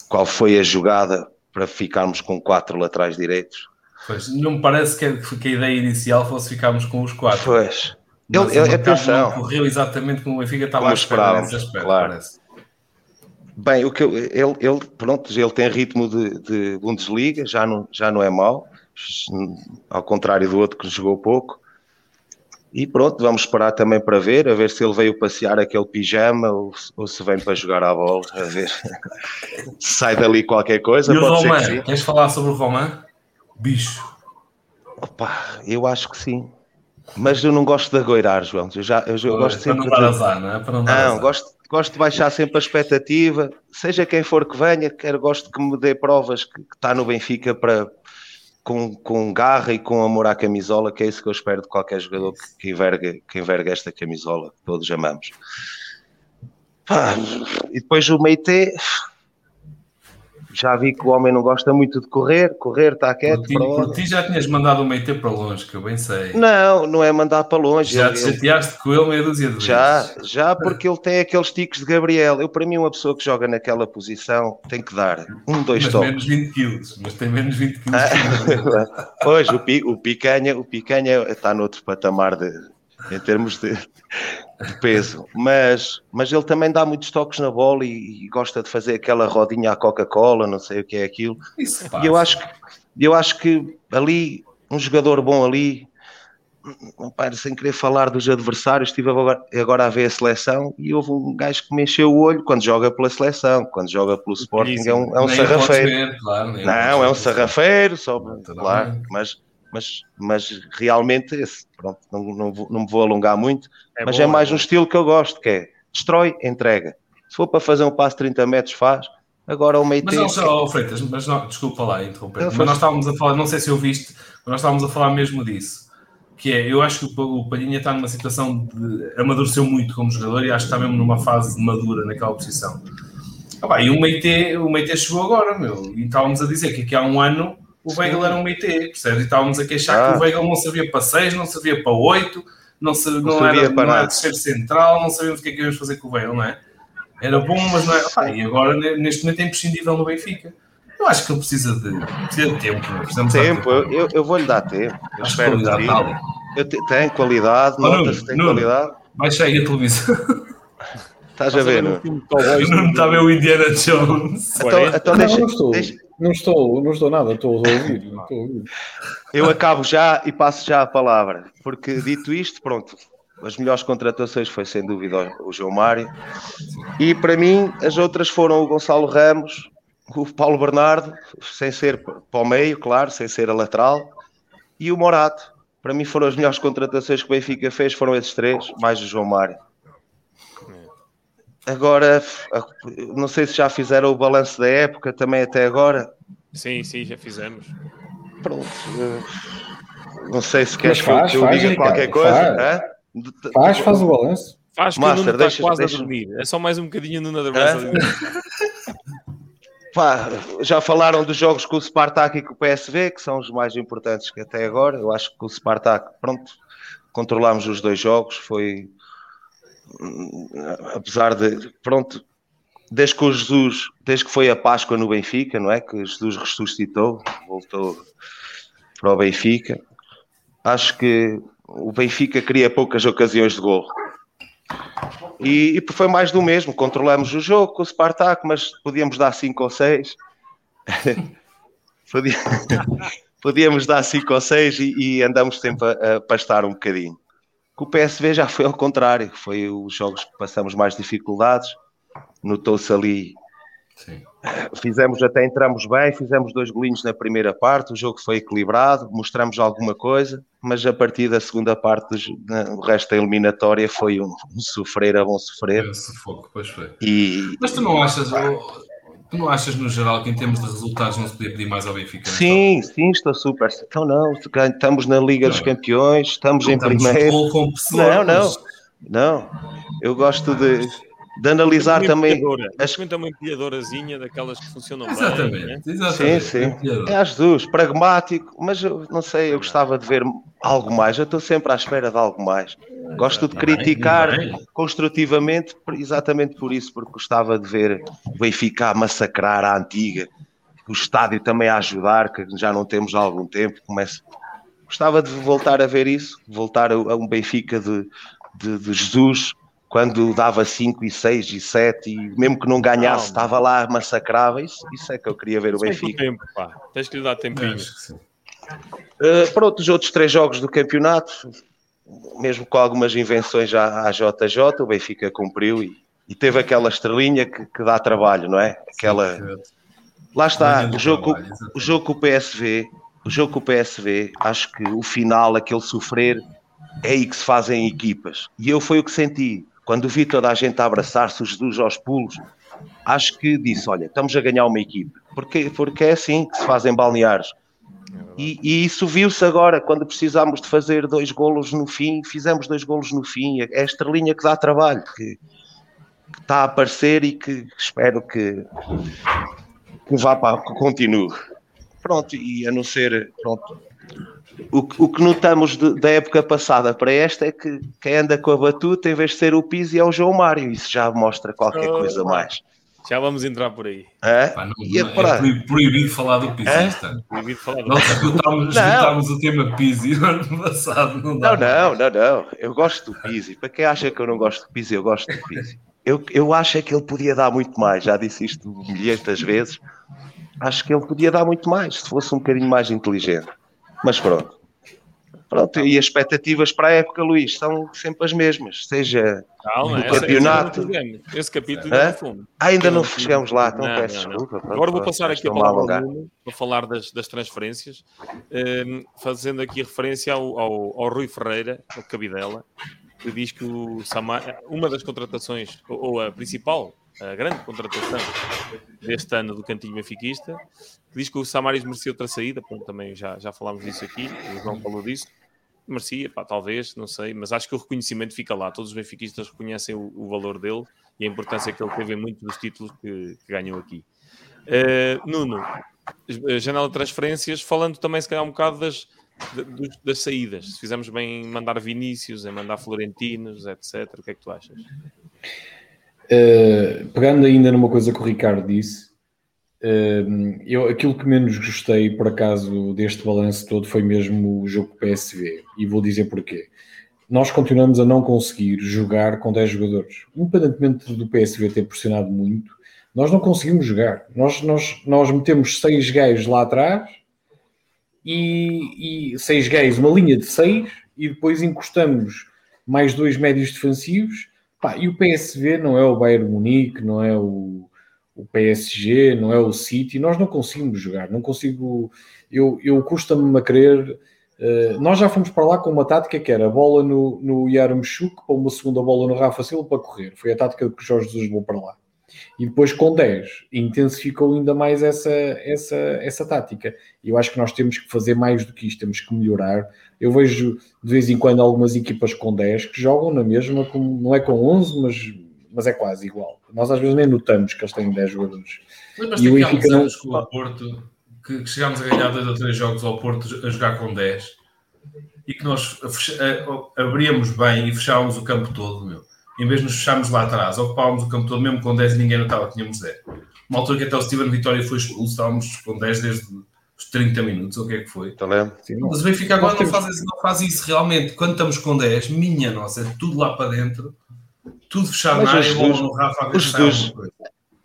qual foi a jogada para ficarmos com quatro laterais direitos. Pois, não me parece que a, que a ideia inicial fosse ficarmos com os quatro. Pois. Ele, ele, atenção. correu exatamente como o Benfica estava a esperar nesse aspecto, claro. parece. Bem, o que eu, ele, ele, pronto, ele tem ritmo de, de Bundesliga, já não, já não é mau, ao contrário do outro que jogou pouco. E pronto, vamos esperar também para ver, a ver se ele veio passear aquele pijama ou, ou se vem para jogar à bola, a ver se sai dali qualquer coisa. E o Roman, que queres falar sobre o Roman? Bicho. Opa, eu acho que sim. Mas eu não gosto de agoirar, João. Eu, já, eu, eu gosto sempre para não de... azar, não é? Para não, não gosto, gosto de baixar sempre a expectativa, seja quem for que venha, quero gosto que me dê provas que, que está no Benfica para, com, com garra e com amor à camisola, que é isso que eu espero de qualquer jogador que, que, enverga, que enverga esta camisola, que todos amamos. Pá, e depois o Meite, já vi que o homem não gosta muito de correr, correr está quieto. Por ti, por ti já tinhas mandado o Meite para longe, que eu bem sei. Não, não é mandar para longe. Já te chateaste com ele meia dúzia de vezes. Já, já porque ele tem aqueles tiques de Gabriel. Eu, para mim, uma pessoa que joga naquela posição tem que dar um, dois mas toques. menos 20 quilos, mas tem menos 20 quilos. Ah, pois, o, o, picanha, o picanha está noutro patamar de, em termos de, de, peso, mas, mas ele também dá muitos toques na bola e, e gosta de fazer aquela rodinha à Coca-Cola, não sei o que é aquilo. Isso e eu acho, eu acho que ali, um jogador bom ali, pai, sem querer falar dos adversários, estive agora, agora a ver a seleção e houve um gajo que me encheu o olho quando joga pela seleção, quando joga pelo Sporting, é um, é um sarrafeiro. Ver, claro, não, é um sarrafeiro, só, claro, mas mas, mas realmente esse, pronto, não, não, vou, não me vou alongar muito, é mas bom, é mais é um estilo que eu gosto, que é destrói, entrega. Se for para fazer um passo 30 metros, faz. Agora o meio Mas não, só, oh, Freitas, mas não, desculpa lá interromper, mas nós estávamos a falar, não sei se ouviste, mas nós estávamos a falar mesmo disso. Que é, eu acho que o Palhinha está numa situação de amadureceu muito como jogador e acho que está mesmo numa fase madura naquela posição. Ah, e o Meite, o Meite chegou agora, meu, e estávamos a dizer que aqui há um ano o Weigl era um IT, percebes? E estávamos a queixar ah. que o Weigl não servia para 6, não servia para 8, não, sabia, não, não era, para não era terceiro central, não sabíamos o que é que íamos fazer com o Weigl, não é? Era bom, mas não era. Ah, e agora, neste momento, é imprescindível no Benfica. Eu acho que ele precisa de, precisa de tempo. Precisamos tempo, eu, eu vou-lhe dar tempo. Eu acho espero que tá eu te, tem qualidade, nota-se tem Nuno, qualidade. Baixa aí a televisão. Estás a ver, não? Não está a ver o Indiana Jones. Então, então deixa, deixa... não estou, não estou nada, estou a ouvir, estou a ouvir. Eu acabo já e passo já a palavra, porque dito isto, pronto, as melhores contratações foi sem dúvida o João Mário, e para mim as outras foram o Gonçalo Ramos, o Paulo Bernardo, sem ser para o meio, claro, sem ser a lateral, e o Morato. Para mim foram as melhores contratações que o Benfica fez, foram esses três, mais o João Mário. Agora, não sei se já fizeram o balanço da época também até agora. Sim, sim, já fizemos. Pronto. Não sei se queres faz, que eu, faz, diga qualquer coisa. Faz, faz, faz, o balanço. Faz que Master, o está quase deixa... a dormir. É só mais um bocadinho no adormece Pá, já falaram dos jogos com o Spartak e com o PSV, que são os mais importantes que até agora. Eu acho que o Spartak, pronto, controlámos os dois jogos, foi apesar de, pronto, desde que o Jesus, desde que foi a Páscoa no Benfica, não é? Que Jesus ressuscitou, voltou para o Benfica. Acho que o Benfica cria poucas ocasiões de gol. E, e foi mais do mesmo. Controlamos o jogo com o Spartak, mas podíamos dar 5 ou 6. podíamos dar 5 ou 6 e, e, andamos sempre a, a pastar um bocadinho que o PSV já foi ao contrário, foi os jogos que passamos mais dificuldades, notou-se ali. Sim. Fizemos até entramos bem, fizemos dois golinhos na primeira parte, o jogo foi equilibrado, mostramos alguma coisa, mas a partir da segunda parte, o resto da eliminatória foi um, um sofrer a bom sofrer. É, sufoco, pois foi. E, mas tu não achas, Tu não achas, no geral, que em termos de resultados não se podia pedir mais ao Benfica? Sim, sim, estou super. Então não, estamos na Liga dos Campeões, estamos em Estamos primeiro. com pessoas, Não, não, não. Eu gosto de, de analisar Uma também empilhadora. as Experimenta uma empilhadorazinha daquelas que funcionam bem. né? Exatamente, exatamente. Sim, sim. É às duas, pragmático, mas eu não sei, eu gostava de ver algo mais. Eu estou sempre à espera de algo mais. Gosto de criticar construtivamente, exatamente por isso, porque gostava de ver o Benfica a massacrar a antiga, o estádio também a ajudar, que já não temos há algum tempo. Começa... Gostava de voltar a ver isso, voltar a, a um Benfica de, de, de Jesus, quando dava 5 e 6 e 7, e mesmo que não ganhasse, estava lá, massacrava. Isso, isso é que eu queria ver o Tem que Benfica. tempo, pá. Tens que lhe dar tempinho. Sim. Uh, para outros, outros três jogos do campeonato, mesmo com algumas invenções à, à JJ, o Benfica cumpriu e, e teve aquela estrelinha que, que dá trabalho, não é? Aquela. Lá está, o jogo, trabalho, o jogo com o PSV, o jogo com o PSV, acho que o final, aquele sofrer, é aí que se fazem equipas. E eu foi o que senti. Quando vi toda a gente a abraçar-se, Jesus aos pulos, acho que disse: Olha, estamos a ganhar uma equipe. Porque, porque é assim que se fazem balneares. E, e isso viu-se agora, quando precisámos de fazer dois golos no fim, fizemos dois golos no fim. É a estrelinha que dá trabalho, que, que está a aparecer e que espero que, que vá para que continue. Pronto, e a não ser pronto. O, que- o que notamos de- da época passada para esta é que quem anda com a batuta, em vez de ser o Pizzi, é o João Mário. Isso já mostra qualquer Oh, coisa mais. Já vamos entrar por aí. Hã? Pá, não- E é é para- proib- proibido falar do Pisista. Proibido falar de- Nós esgotámos o tema Pizzi no ano passado. Não, dá. Não, não, não, não. Eu gosto do Pizzi. Para quem acha que eu não gosto do Pizzi, eu gosto do Pizzi. Eu, eu acho é que ele podia dar muito mais. Já disse isto milhares de vezes. Acho que ele podia dar muito mais se fosse um bocadinho mais inteligente. Mas pronto. Pronto, e as expectativas para a época, Luís, são sempre as mesmas. Seja. Calma, do campeonato. não fizemos. Esse capítulo Hã? ainda não. Ah, ainda não Não, chegamos lá, então não, peço não, não. desculpa. Pronto, Agora vou passar aqui a palavra ao para falar das, das transferências, ehm, fazendo aqui referência ao, ao, ao Rui Ferreira, ao Cabidela, que diz que o Sama- uma das contratações, ou, ou a principal, a grande contratação deste ano do cantinho benfiquista, diz que o Samaris merecia outra saída, pronto, também já, já falámos disso aqui, o João falou disso, merecia, pá, talvez, não sei, mas acho que o reconhecimento fica lá, todos os benfiquistas reconhecem o, o valor dele e a importância que ele teve em muitos dos títulos que, que ganhou aqui. Eh, Nuno, eh, janela de transferências, falando também se calhar um bocado das, da- dos- das saídas, se fizemos bem em mandar Vinícius, em mandar Florentinos, etc. O que é que tu achas? Uh, pegando ainda numa coisa que o Ricardo disse, uh, eu, aquilo que menos gostei, por acaso, deste balanço todo foi mesmo o jogo PSV. E vou dizer porquê. Nós continuamos a não conseguir jogar com 10 jogadores. Independentemente do PSV ter pressionado muito, nós não conseguimos jogar. Nós, nós, nós metemos 6 gajos lá atrás e, e 6 gajos, uma linha de 6, e depois encostamos mais dois médios defensivos Pá, e o PSV não é o Bayern Munique, não é o, o PSG, não é o City. Nós não conseguimos jogar, não consigo. Eu, eu custa-me a crer. eh, nós já fomos para lá com uma tática que era a bola no, no Yarmchuk para uma segunda bola no Rafa Silva para correr. Foi a tática que o Jorge Jesus levou para lá. E depois com 10 intensificou ainda mais essa, essa, essa tática. Eu acho que nós temos que fazer mais do que isto, temos que melhorar. Eu vejo de vez em quando algumas equipas com 10 que jogam na mesma, como, não é com 11, mas, mas é quase igual. Nós às vezes nem notamos que eles têm 10 jogadores. Lembras-te E o que há uns não- anos com o Porto que, que chegámos a ganhar dois ou três jogos ao Porto a jogar com 10 e que nós abríamos bem e fechávamos o campo todo, meu. Em vez de nos fecharmos lá atrás, ocupávamos o campo todo mesmo com 10 e ninguém notava que tínhamos 10. Uma altura que até o Steven Vitória foi expulso, estávamos com 10 desde os 30 minutos, ou o que é que foi? Então, lembro? Sim. Mas o Benfica agora não faz, isso- não faz isso realmente. Quando estamos com 10, minha nossa, é tudo lá para dentro, tudo fechado Mas na o área, Jesus- bola no Rafa, a ver se alguma coisa.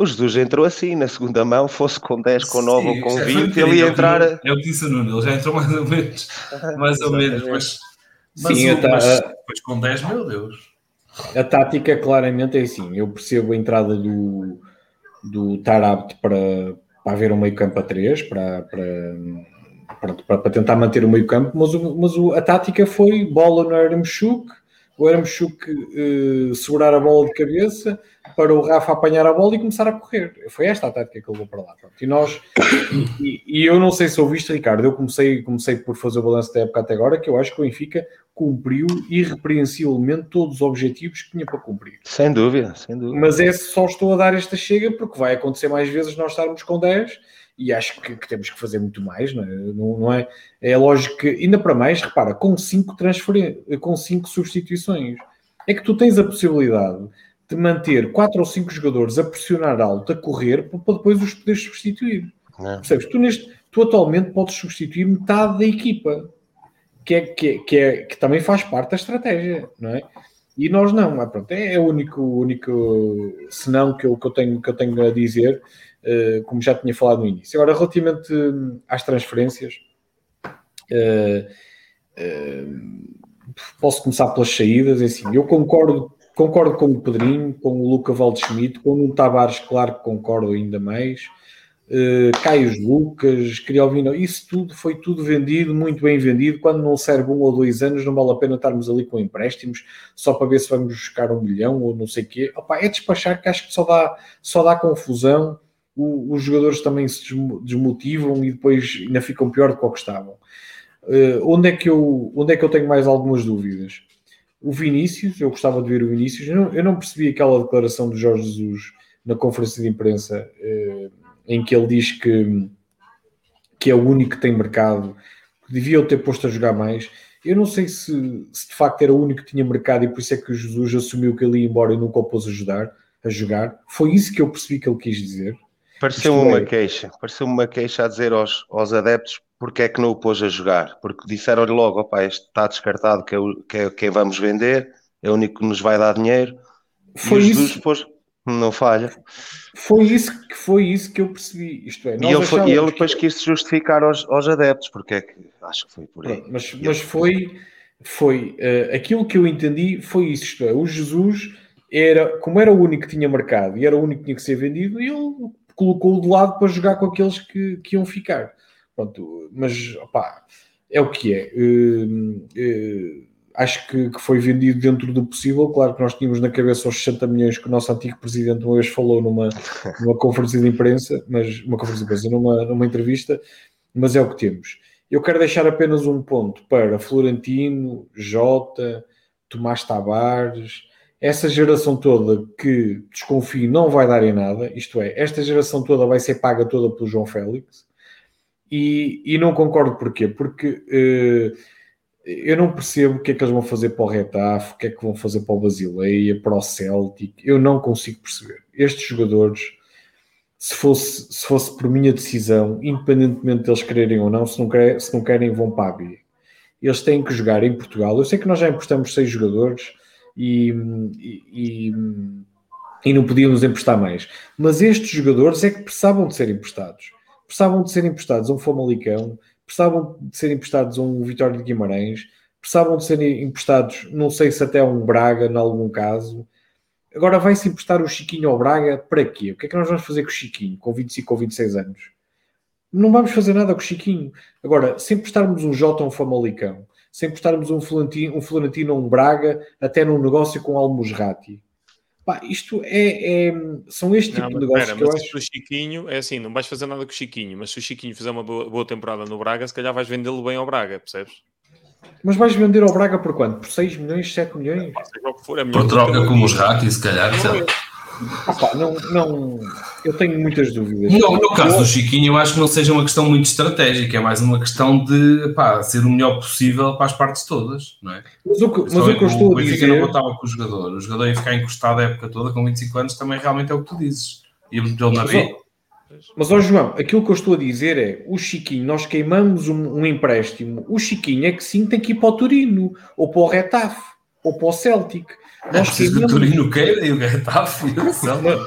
O Jesus entrou assim, na segunda mão, fosse com 10, com 9 ou com é, foi 20, um ele ia é entrar. É o que disse o Nuno, ele já entrou mais ou menos. Mais ou menos, mas. Mas, Sim, o- tá- mas depois com 10, meu Deus. A tática claramente é assim. Eu percebo a entrada do, do Tarabt para, para haver um meio campo a 3, para, para, para, para- tentar manter o meio campo, mas, o- mas o- a tática foi bola no Aramchuk, o Aramchuk uh, segurar a bola de cabeça para o Rafa apanhar a bola e começar a correr. Foi esta a tática que ele levou para lá. Pronto. E nós, e, e, eu não sei se ouviste, Ricardo, eu comecei, comecei por fazer o balanço da época até agora, que eu acho que o Benfica cumpriu irrepreensivelmente todos os objetivos que tinha para cumprir. Sem dúvida, sem dúvida. Mas é só estou a dar esta chega porque vai acontecer mais vezes nós estarmos com 10 e acho que, que, temos que fazer muito mais, não é? Não, não, é? é lógico que, ainda para mais, repara, com cinco transferências, com cinco substituições, é que tu tens a possibilidade de manter quatro ou cinco jogadores a pressionar alto, a correr, para depois os poderes substituir. É. Percebes? Tu, neste, tu atualmente podes substituir metade da equipa, que, é, que, é, que, é, que também faz parte da estratégia, não é? E nós não, é, pronto, é o único, único senão que eu, que, eu tenho, que eu tenho a dizer eh, como já tinha falado no início. Agora, relativamente hum, às transferências, uh, uh, posso começar pelas saídas. É assim, eu concordo, concordo com o Pedrinho, com o Luca Waldschmidt, com o Tavares, claro que concordo ainda mais. Uh, Caios Lucas, Criovino, isso tudo foi tudo vendido, muito bem vendido. Quando não serve um ou dois anos, não vale a pena estarmos ali com empréstimos só para ver se vamos buscar um milhão ou não sei o quê. Opa, é despachar que acho que só dá, só dá confusão o, os jogadores também se desmotivam e depois ainda ficam pior do que o que estavam. Uh, onde, é que eu, onde é que eu tenho mais algumas dúvidas? O Vinícius, eu gostava de ver o Vinícius, eu não, eu não percebi aquela declaração do Jorge Jesus na conferência de imprensa uh, em que ele diz que, que é o único que tem mercado, que devia ter posto a jogar mais. Eu não sei se, se, de facto era o único que tinha mercado e por isso é que o Jesus assumiu que ele ia embora e nunca o pôs a ajudar, a jogar. Foi isso que eu percebi que ele quis dizer. Pareceu uma é... queixa, pareceu uma queixa a dizer aos, aos adeptos porque é que não o pôs a jogar, porque disseram-lhe logo, opa, este está descartado que é, o, que é quem vamos vender, é o único que nos vai dar dinheiro. Foi isso. Pôs, não falha. Foi isso que foi isso que eu percebi. Isto é, e ele, foi, ele depois que... quis justificar aos, aos adeptos, porque é que acho que foi por aí. Mas, mas foi, foi uh, aquilo que eu entendi foi isso. Isto é, o Jesus era, como era o único que tinha marcado e era o único que tinha que ser vendido, ele colocou de lado para jogar com aqueles que, que iam ficar. Pronto, mas opá, é o que é. Uh, uh, acho que, que, foi vendido dentro do possível. Claro que nós tínhamos na cabeça os 60 milhões que o nosso antigo presidente uma vez falou numa, numa conferência de imprensa, mas uma conferência de imprensa, numa, numa entrevista, mas é o que temos. Eu quero deixar apenas um ponto para Florentino, Jota, Tomás Tavares, essa geração toda que desconfio não vai dar em nada, isto é, esta geração toda vai ser paga toda pelo João Félix, e, e não concordo porquê, porque uh, eu não percebo o que é que eles vão fazer para o Retaf, o que é que vão fazer para o Basileia, para o Celtic, eu não consigo perceber. Estes jogadores, se fosse, se fosse por minha decisão, independentemente deles quererem ou não, se não, quer, se não querem, vão para a B. Eles têm que jogar em Portugal. Eu sei que nós já emprestamos seis jogadores, e, e, e, não podíamos emprestar mais. Mas estes jogadores é que precisavam de ser emprestados. Precisavam de ser emprestados a um Famalicão, precisavam de ser emprestados a um Vitória de Guimarães, precisavam de ser emprestados, não sei se até a um Braga, em algum caso. Agora vai-se emprestar o Chiquinho ao Braga para quê? O que é que nós vamos fazer com o Chiquinho, com 25 ou 26 anos? Não vamos fazer nada com o Chiquinho. Agora, se emprestarmos um Jota a um Famalicão, sem postarmos um Florentino, um ou um Braga até num negócio com Almusrati. Pá, isto é, é, são este tipo não, de negócios que eu acho... o Chiquinho, é assim, não vais fazer nada com o Chiquinho, mas se o Chiquinho fizer uma boa, boa temporada no Braga, se calhar vais vendê-lo bem ao Braga, percebes? Mas vais vender ao Braga por quanto? Por 6 milhões, 7 milhões? For, é por troca com os Rati, se calhar, sabe? Opa, não, não, eu tenho muitas dúvidas. No, no caso eu... do Chiquinho, eu acho que não seja uma questão muito estratégica, é mais uma questão de pá, ser o melhor possível para as partes todas, não é? Mas o que, mas o que eu estou a dizer. não contava com o jogador, o jogador ia ficar encostado a época toda com 25 anos, também realmente é o que tu dizes. Ia metê-lo na B. Mas, ó João, aquilo que eu estou a dizer é: o Chiquinho, nós queimamos um, um empréstimo, o Chiquinho é que sim tem que ir para o Turino, ou para o Retaf, ou para o Celtic nós queimamos... o Turino queira e o Getafe.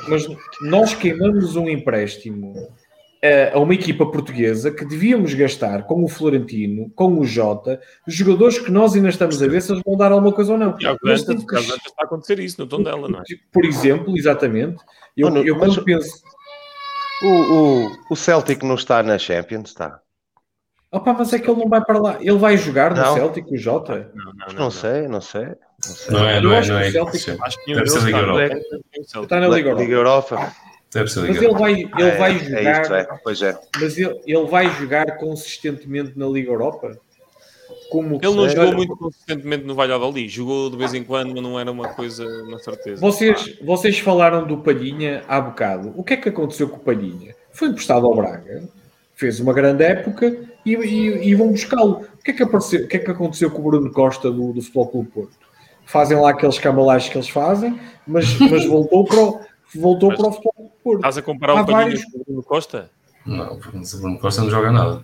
mas nós queimamos um empréstimo a uma equipa portuguesa que devíamos gastar com o Florentino, com o Jota, jogadores que nós ainda estamos a ver se eles vão dar alguma coisa ou não. E mas tem que... está a acontecer isso no tom dela, não é? Por exemplo, exatamente. Eu, Mano, eu quando penso. O, o, o Celtic não está na Champions, está? Opa, mas é que ele não vai para lá. Ele vai jogar no Não. Celtic, o Jota? Não, não, Não sei, não sei. Não sei. Não é, Eu não é, acho não que é. o Celtic- Deve Acho que nenhum ser Liga está no Europa. Está na Liga Europa. Liga Europa. Deve ser Mas Liga ele Europa. vai, ele É, vai é jogar. isto, é. Pois é. Mas ele, ele vai jogar consistentemente na Liga Europa? Como Ele não jogou muito consistentemente no Valladolid. Jogou de vez em quando, mas não era uma coisa, uma certeza. Vocês, vocês falaram do Palhinha há bocado. O que é que aconteceu com o Palhinha? Foi emprestado ao Braga, fez uma grande época e, e- e vão buscá-lo. O que, é que apareceu- o que é que aconteceu com o Bruno Costa do, do Futebol Clube Porto? Fazem lá aqueles cambalais que eles fazem, mas, mas voltou, para o, voltou Mas- para o Futebol Clube Porto. Estás a comparar Há o vários- com o Bruno Costa? Não, o Bruno Costa não joga nada.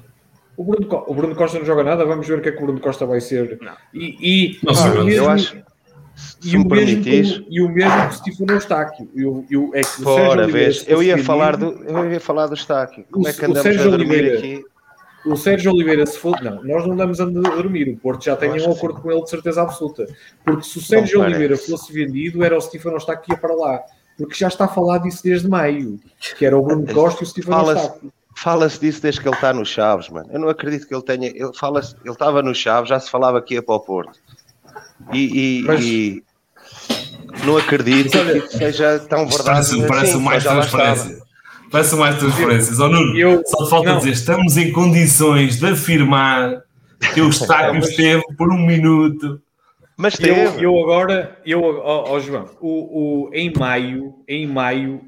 O Bruno, o Bruno Costa não joga nada, vamos ver o que é que o Bruno Costa vai ser. Não. E, e, Não e sei, o eu mesmo- acho- e Se o me mesmo permitires. com- e o mesmo com o Stefano Eustáquio. E o- e o- é que o Sérgio Ora, Oliveira, vês, se eu ia falar do, eu ia falar do Estáquio. Como O- é que o andamos Sérgio a dormir Oliveira- aqui? O Sérgio Oliveira, se for. Não, nós não damos a dormir. O Porto já tem um acordo com ele de certeza absoluta. Porque se o Sérgio. Oliveira fosse vendido, era o Stefano Eustáquio que ia para lá. Porque já está a falar disso desde maio. Que era o Bruno Costa e o Stefano Fala-se- Eustáquio. Fala-se disso desde que ele está no Chaves, mano. Eu não acredito que ele tenha. Ele fala ele estava no Chaves, já se falava que ia para o Porto. E, e- Mas- e não acredito que seja tão verdade. Parece, parece assim, mais transparência. Parece mais transparências. Ó Nuno, Eu- só te falta não. dizer, estamos em condições de afirmar que o Estáquio Mas- esteve por um minuto. Mas Eu, teve. eu agora, eu, ó, ó, João, o, o- em maio, em maio,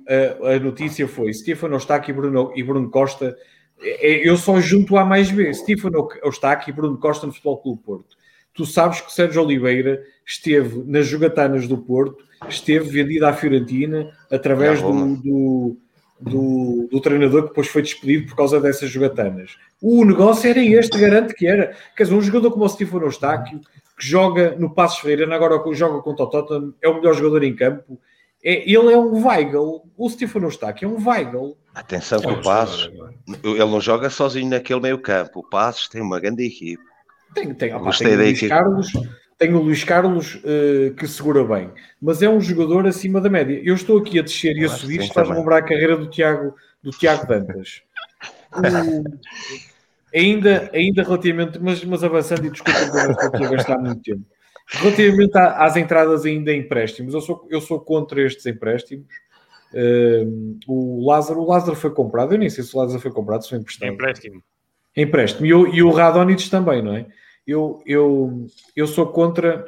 a, a notícia foi Stefano Eustáquio e Bruno, e Bruno Costa. É, é, Eu só junto A mais B, Stefano Eustáquio e Bruno Costa no Futebol Clube Porto. Tu sabes que o Sérgio Oliveira esteve nas jogatanas do Porto, esteve vendido à Fiorentina através do, do, do, do treinador que depois foi despedido por causa dessas jogatanas. O negócio era este, garanto que era. Quer dizer, um jogador como o Stefano Eustáquio, que joga no Passos Ferreira, agora joga contra o Tottenham, é o melhor jogador em campo. É, ele é um Weigl. O Stefano Eustáquio é um Weigl. Atenção que É o um Passos, jogador, ele não joga sozinho naquele meio campo. O Passos tem uma grande equipe. Tem, tem, opa, Gostei tem o Luís. Carlos, tem o Luís Carlos eh, que segura bem, mas é um jogador acima da média. Eu estou aqui a descer e a subir, estás a lembrar a carreira do Tiago, do Tiago Dantas. O- ainda, ainda relativamente, mas, mas avançando e desculpa porque eu estou aqui a gastar muito tempo. Relativamente à- às entradas ainda em empréstimos, eu sou, eu sou contra estes empréstimos. Eh, o Lázaro, o Lázaro foi comprado, eu nem sei se o Lázaro foi comprado, se foi É emprestado. empréstimo. Empréstimo. E, o- e o também, não é? Eu, eu, eu sou contra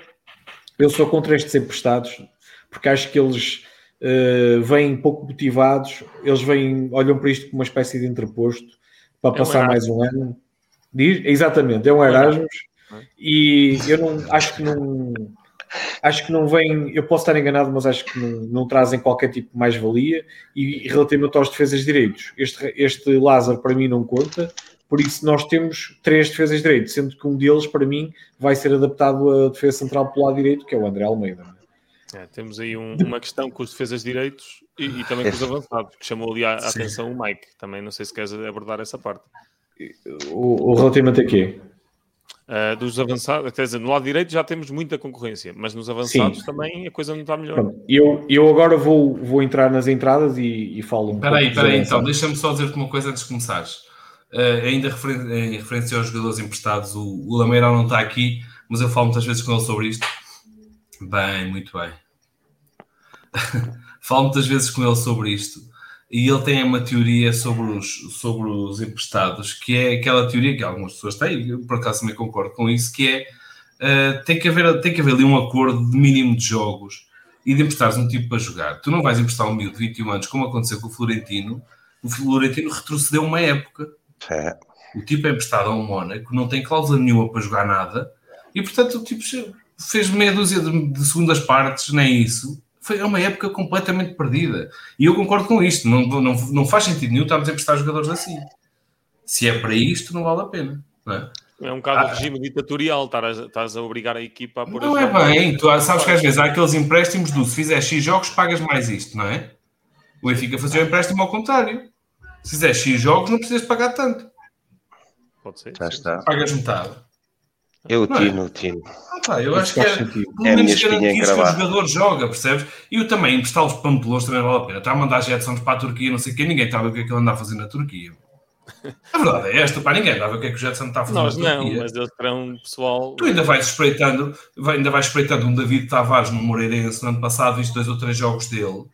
eu sou contra estes emprestados porque acho que eles eh, vêm pouco motivados, eles vêm, olham para isto como uma espécie de entreposto para um passar mais um ano. Diz? Exatamente, é um Erasmus. E eu não acho que não acho que não vem, eu posso estar enganado, mas acho que não, não trazem qualquer tipo de mais-valia. E relativamente aos defesas de direitos, este, este Lázaro para mim não conta, por isso nós temos três defesas de direito, sendo que um deles para mim vai ser adaptado à defesa central pelo lado direito, que é o André Almeida. É, temos aí um- uma questão com os defesas de direitos e, e também com os avançados, que chamou ali a, a Sim. atenção o Mike. Também não sei se queres abordar essa parte. O, o relativamente a quê? Uh, dos avançados, quer dizer, no lado direito já temos muita concorrência, mas nos avançados também a coisa não está melhor. Eu, eu agora vou, vou entrar nas entradas e, e falo um Espera aí, pouco espera aí, então, deixa-me só dizer-te uma coisa antes de começares. Eh, ainda em referência aos jogadores emprestados, o, o Lameira não está aqui, mas eu falo muitas vezes com ele sobre isto. Bem, muito bem. falo muitas vezes com ele sobre isto. E ele tem uma teoria sobre os, sobre os emprestados, que é aquela teoria que algumas pessoas têm, eu por acaso também concordo com isso, que é eh, tem, que haver, tem que haver ali um acordo de mínimo de jogos e de emprestares um tipo para jogar. Tu não vais emprestar um miúdo de 21 anos, como aconteceu com o Florentino. O Florentino retrocedeu uma época. É. O tipo é emprestado a um Mónaco, não tem cláusula nenhuma para jogar nada, e portanto o tipo fez meia dúzia de, de segundas partes, nem isso. Foi uma época completamente perdida. E eu concordo com isto. Não, não, não faz sentido nenhum estarmos a emprestar jogadores assim. Se é para isto, não vale a pena. Não é, É um bocado de regime ditatorial, estás a, obrigar a equipa a pôr não é bem. Tu sabes que às vezes há aqueles empréstimos do se fizer X jogos, pagas mais isto, não é? O Benfica fazia o empréstimo ao contrário. Se fizer X jogos, não precisas pagar tanto. Pode ser. Já está. Pagas metade. Eu Não é? tino, tino. Ah, pá, eu Isso acho que é, sentido. pelo É menos espinha garantir que o jogador joga, percebes? E eu também emprestá-los para Metelos também vale a pena. Está a mandar Jetsons para a Turquia, não sei o quê, ninguém está a ver o que é que ele anda a fazer na Turquia. A verdade é esta, para ninguém dá o que é que o Jetson está a fazer. Nós na não, mas eles terão pessoal. Tu ainda vais espreitando, ainda vais espreitando um David Tavares no Moreirense no ano passado, viste dois ou três jogos dele.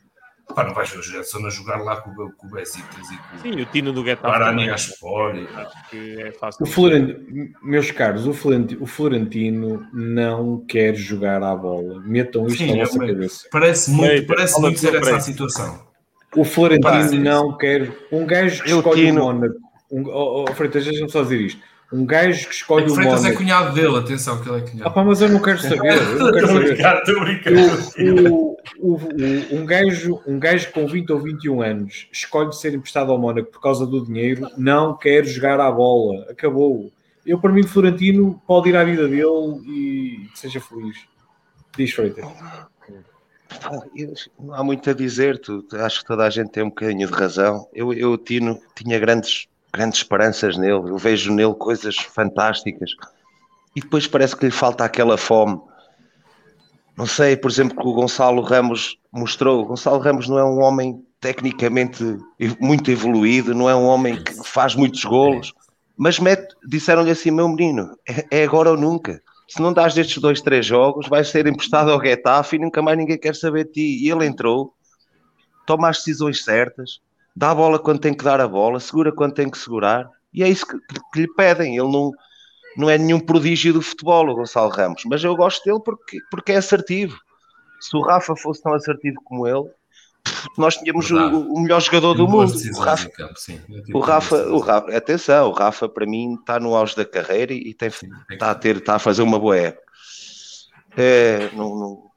Pá, não vais ver o Jetson a jogar lá com, o- com o Besiktas e com Sim, o Tino do Getafe Arani também. Aspor. Acho que é fácil. O Florentino, meus caros, o Florentino, o Florentino não quer jogar à bola. Metam isto Sim, na é vossa uma- cabeça. Parece muito, Freita, parece muito ser essa a situação. O Florentino Pá, sim, não quer. Um gajo que escolhe o Mónaco. Um, oh, oh, Freitas, deixa-me só dizer isto. Um gajo que escolhe O o Freitas é Mónaco. cunhado dele, atenção que ele é Ah, cunhado. pá, mas eu não quero saber. Eu não quero Estou a saber. brincar, estou a brincar. O- o- o- um, gajo, um gajo com 20 ou 21 anos escolhe ser emprestado ao Mónaco por causa do dinheiro, não quer jogar à bola. Acabou. Eu, para mim, Florentino pode ir à vida dele e que seja feliz. Diz Freitas. Eu- há muito a dizer, tu, acho que toda a gente tem um bocadinho de razão. Eu, eu Tino, tinha grandes, grandes esperanças nele, eu vejo nele coisas fantásticas e depois parece que lhe falta aquela fome. Não sei, por exemplo, que o Gonçalo Ramos mostrou. O Gonçalo Ramos não é um homem tecnicamente muito evoluído, não é um homem que faz muitos golos, mas disseram-lhe assim: meu menino, é, é agora ou nunca. Se não dás destes dois, três jogos, vais ser emprestado ao Getafe e nunca mais ninguém quer saber de ti. E ele entrou, toma as decisões certas, dá a bola quando tem que dar a bola, segura quando tem que segurar, e é isso que, que lhe pedem. Ele não, não é nenhum prodígio do futebol, o Gonçalo Ramos, mas eu gosto dele porque, porque é assertivo. Se o Rafa fosse tão assertivo como ele, nós tínhamos o, o melhor jogador do mundo. O Rafa, campo, o Rafa, o. Rafa, atenção, o Rafa para mim está no auge da carreira e tem, Sim, está a ter, está a fazer uma boa época. É, não, não-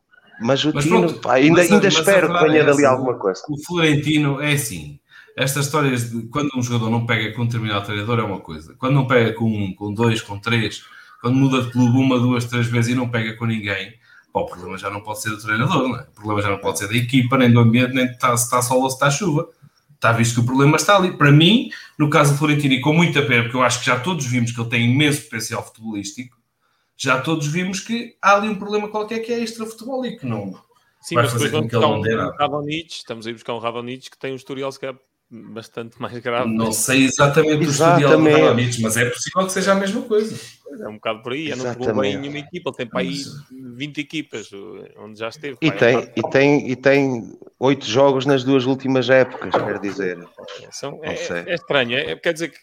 mas o Mas Tino, pronto, pá, ainda, mas ainda mas espero que venha é dali essa, alguma coisa. O Florentino é assim. Estas histórias de quando um jogador não pega com um determinado treinador é uma coisa. Quando não pega com um, com dois, com três, quando muda de clube uma, duas, três vezes e não pega com ninguém, pá, o problema já não pode ser do treinador, não é? O problema já não pode ser da equipa, nem do ambiente, nem tá- se está sol ou se está chuva. Está visto que o problema está ali. Para mim, no caso do Florentino, e com muita pena, porque eu acho que já todos vimos que ele tem imenso potencial futebolístico, já todos vimos que há ali um problema qualquer que é extra-futebol e que não, Sim, vai mas fazer depois vamos buscar um nada. Radonich, estamos a ir buscar um Radonich que tem um historial se calhar bastante mais grave. Não sei exatamente o estudial Exatamente. Radonjic, mas é possível que seja a mesma coisa. É um bocado por aí. Eu não pegou bem em nenhuma equipa. Ele tem para aí 20 equipas onde já esteve. E é tem, raro. e, tem, e tem oito jogos nas duas últimas épocas, quer dizer. São- é, é estranho. É, quer dizer que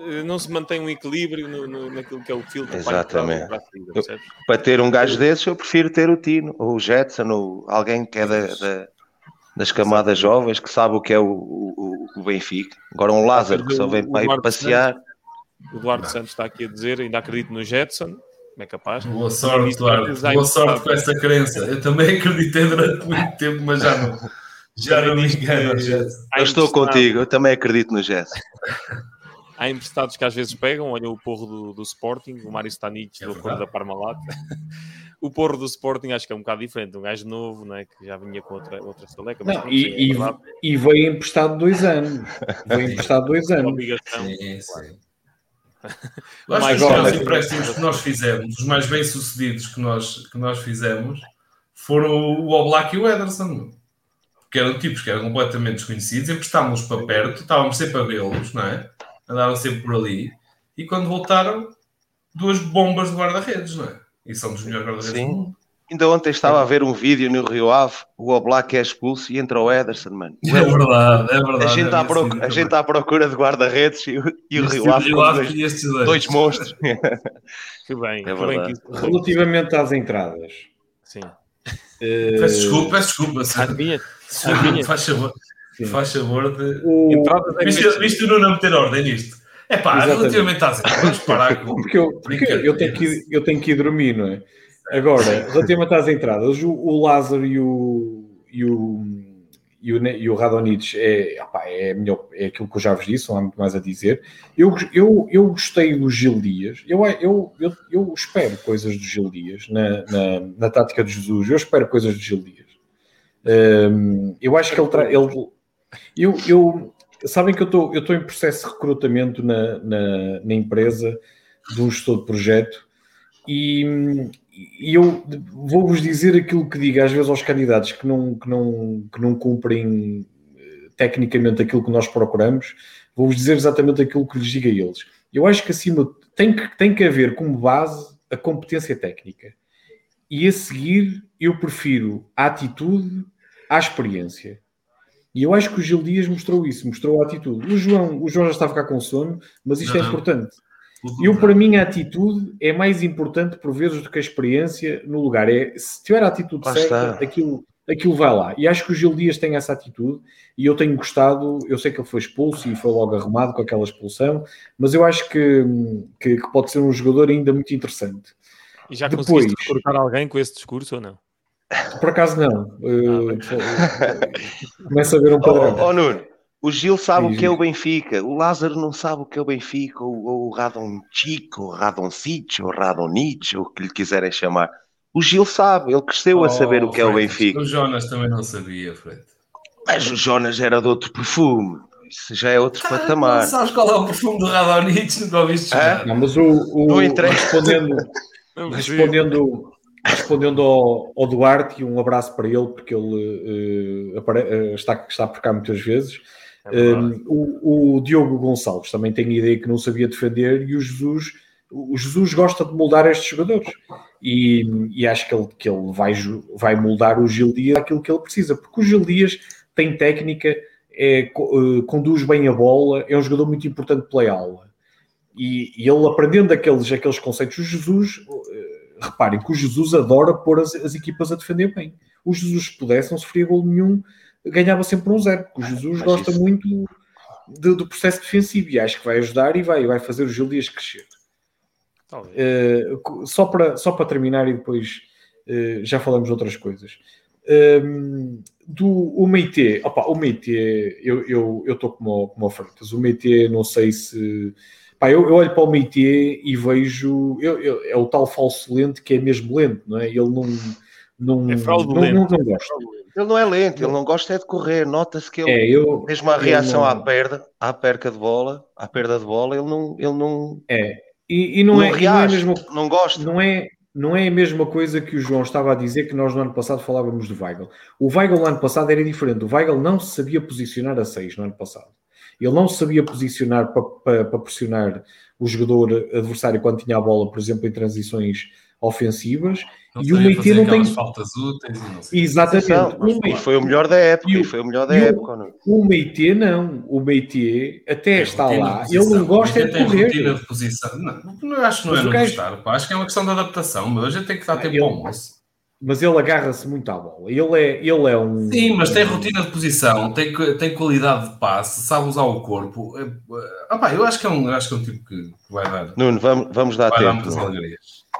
eh, não se mantém um equilíbrio no, no- naquilo que é o filtro. para Exatamente. para a saída, percebes? Para ter um gajo desses, eu prefiro ter o Tino, ou o Jetson, ou alguém que é da, da- das camadas jovens, que sabe o que é o, o, o Benfica. Agora um Lázaro que só vem para ir passear. O Eduardo Santos está aqui a dizer, ainda acredito no Jetson. Como é capaz? Boa sorte, Eduardo. design Boa sorte com essa crença. Eu também acreditei durante muito tempo, mas já não, já não me engano. Eu estou contigo, eu também acredito no Jetson. Há emprestados que às vezes pegam, olha o porro do, do Sporting, o Mário Stanic É do da Parmalat. o porro do Sporting acho que é um bocado diferente, um gajo novo, não é? que já vinha com outra, outra seleca. mas Não, pronto, e, é e, e veio emprestado dois anos. Veio emprestado dois anos. obrigação. Sim, sim. Eu acho que os empréstimos que nós fizemos, os mais bem-sucedidos que nós, que nós fizemos, foram o Oblak e o Ederson. Que eram tipos que eram completamente desconhecidos, emprestámos-los para perto, estávamos sempre a vê-los, não é? Andavam sempre por ali. E quando voltaram, duas bombas de guarda-redes, não é? E são dos melhores guarda-redes do Sim. mundo. Ainda ontem estava a ver um vídeo no Rio Ave, o Oblak é expulso e entra o Ederson, mano. É verdade, é verdade. A gente, está à é procu- merecido a gente está à procura de guarda-redes e, o- e o. Rio Ave Rio com Ave dois, e estes dois. dois monstros. Que bem, É que bem verdade. que. Relativamente às entradas. Sim. eh, Peço desculpa, peço desculpa. Minhas. Faz favor, Sim. faz favor de. o- entradas é Viste, o Nuno a meter ordem nisto? É pá, relativamente às vamos parar com. Porque, eu, porque eu, tenho que, ir- eu tenho que ir dormir, não é? Agora, relativamente às entradas, o, o Lázaro e o, e o, e o, e o Radonjic é, opá, é, melhor, é aquilo que eu já vos disse, não há muito mais a dizer. Eu, eu, eu gostei do Gil Dias, eu, eu, eu, eu espero coisas do Gil Dias na, na, na tática de Jesus, eu espero coisas do Gil Dias. Hum, eu acho que ele, tra- ele eu, eu sabem que eu estou eu estou em processo de recrutamento na, na, na empresa de um gestor de projeto e, e eu vou-vos dizer aquilo que digo às vezes aos candidatos que não, que não, que não cumprem eh, tecnicamente aquilo que nós procuramos, vou-vos dizer exatamente aquilo que lhes digo a eles. Eu acho que acima tem que, tem que haver como base a competência técnica. E a seguir, eu prefiro a atitude à experiência. E eu acho que o Gil Dias mostrou isso, mostrou a atitude. O João, o João já está a ficar com sono, mas isto é não, é importante. Eu, para mim, a atitude é mais importante por vezes do que a experiência no lugar. É, se tiver a atitude Lá certa, aquilo, aquilo vai lá. E acho que o Gil Dias tem essa atitude e eu tenho gostado. Eu sei que ele foi expulso e foi logo arrumado com aquela expulsão, mas eu acho que, que, que pode ser um jogador ainda muito interessante. E já Depois, conseguiste recrutar alguém com esse discurso ou não? Por acaso não. Uh, começa a ver um padrão. Oh, oh, Nuno, o Gil sabe Sim, o que é o Benfica, o Lázaro não sabe o que é o Benfica, ou, ou o Radonchico, ou Radoncic, ou Radonich, ou o que lhe quiserem chamar. O Gil sabe, ele cresceu oh, a saber o que Fred, é o Benfica. O Jonas também não sabia, Fred. Mas o Jonas era de outro perfume. Isso já é outro ah, patamar. Não sabes qual é o perfume do Radonich? Nunca ouviste ah? Não, mas o, o respondendo, respondendo respondendo ao, ao, Duarte, e um abraço para ele, porque ele uh, apare, uh, está, está por cá muitas vezes. É um, o, o, Diogo Gonçalves também tem a ideia que não sabia defender, e o Jesus, o Jesus gosta de moldar estes jogadores. E, e acho que ele, que ele vai, vai moldar o Gil Dias aquilo que ele precisa, porque o Gil Dias tem técnica, é, uh, conduz bem a bola, é um jogador muito importante pela aula. E, e ele aprendendo aqueles, aqueles conceitos, o Jesus reparem que o Jesus adora pôr as, as equipas a defender bem. O Jesus, se pudesse, não sofria gol nenhum, ganhava sempre um zero. O Jesus gosta isso... muito de, do processo defensivo e acho que vai ajudar e vai, vai fazer o Gil Dias crescer. Uh, só, para, só para terminar e depois uh, já falamos de outras coisas. Um, do o Meite, opa, o Meite, eu estou eu, eu como, como a Freitas. O Meite, não sei se Pá, eu, eu, olho para o Meitier e vejo. Eu, eu, é o tal falso lento que é mesmo lento, não é? Ele não. não é fraudulento. Não, não, não gosta. Ele não é lento, ele não gosta é de correr. Nota-se que ele, é, eu, mesmo a reação não... à perda, à perca de bola, à perda de bola, ele não. Ele não é, e, e não, é, reage, não é mesmo, não gosta. Não é, não é a mesma coisa que o João estava a dizer que nós no ano passado falávamos do Weigl. O Weigl no ano passado era diferente. O Weigl não se sabia posicionar a 6 no ano passado. Ele não sabia posicionar para, para, para pressionar o jogador adversário quando tinha a bola, por exemplo, em transições ofensivas. Não e o Meite não tem faltas úteis. Exatamente. Não, foi o melhor da época. O, foi o melhor da época. Não? O Meite não. O Meite até está lá. Ele não gosta de correr. De posição. Não, não, acho que não é não gostar. Pá. Acho que é uma questão de adaptação. Mas a gente tem que dar ah, tempo ele, ao almoço mas ele agarra-se muito à bola. Ele é, ele é um. Sim, mas tem rotina de posição, tem, tem qualidade de passe, sabe usar o corpo. Ah, pá, eu acho que é um, acho que é um tipo que vai dar. Nuno, vamos, vamos dar vai tempo. Dar.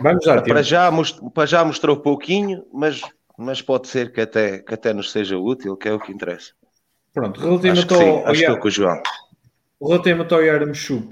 Vamos dar tempo. Para já, para já mostrou pouquinho, mas, mas pode ser que até, que até nos seja útil, que é o que interessa. Pronto, relativamente acho ao. Sim, acho que o João. Relativamente ao Yaramchuk,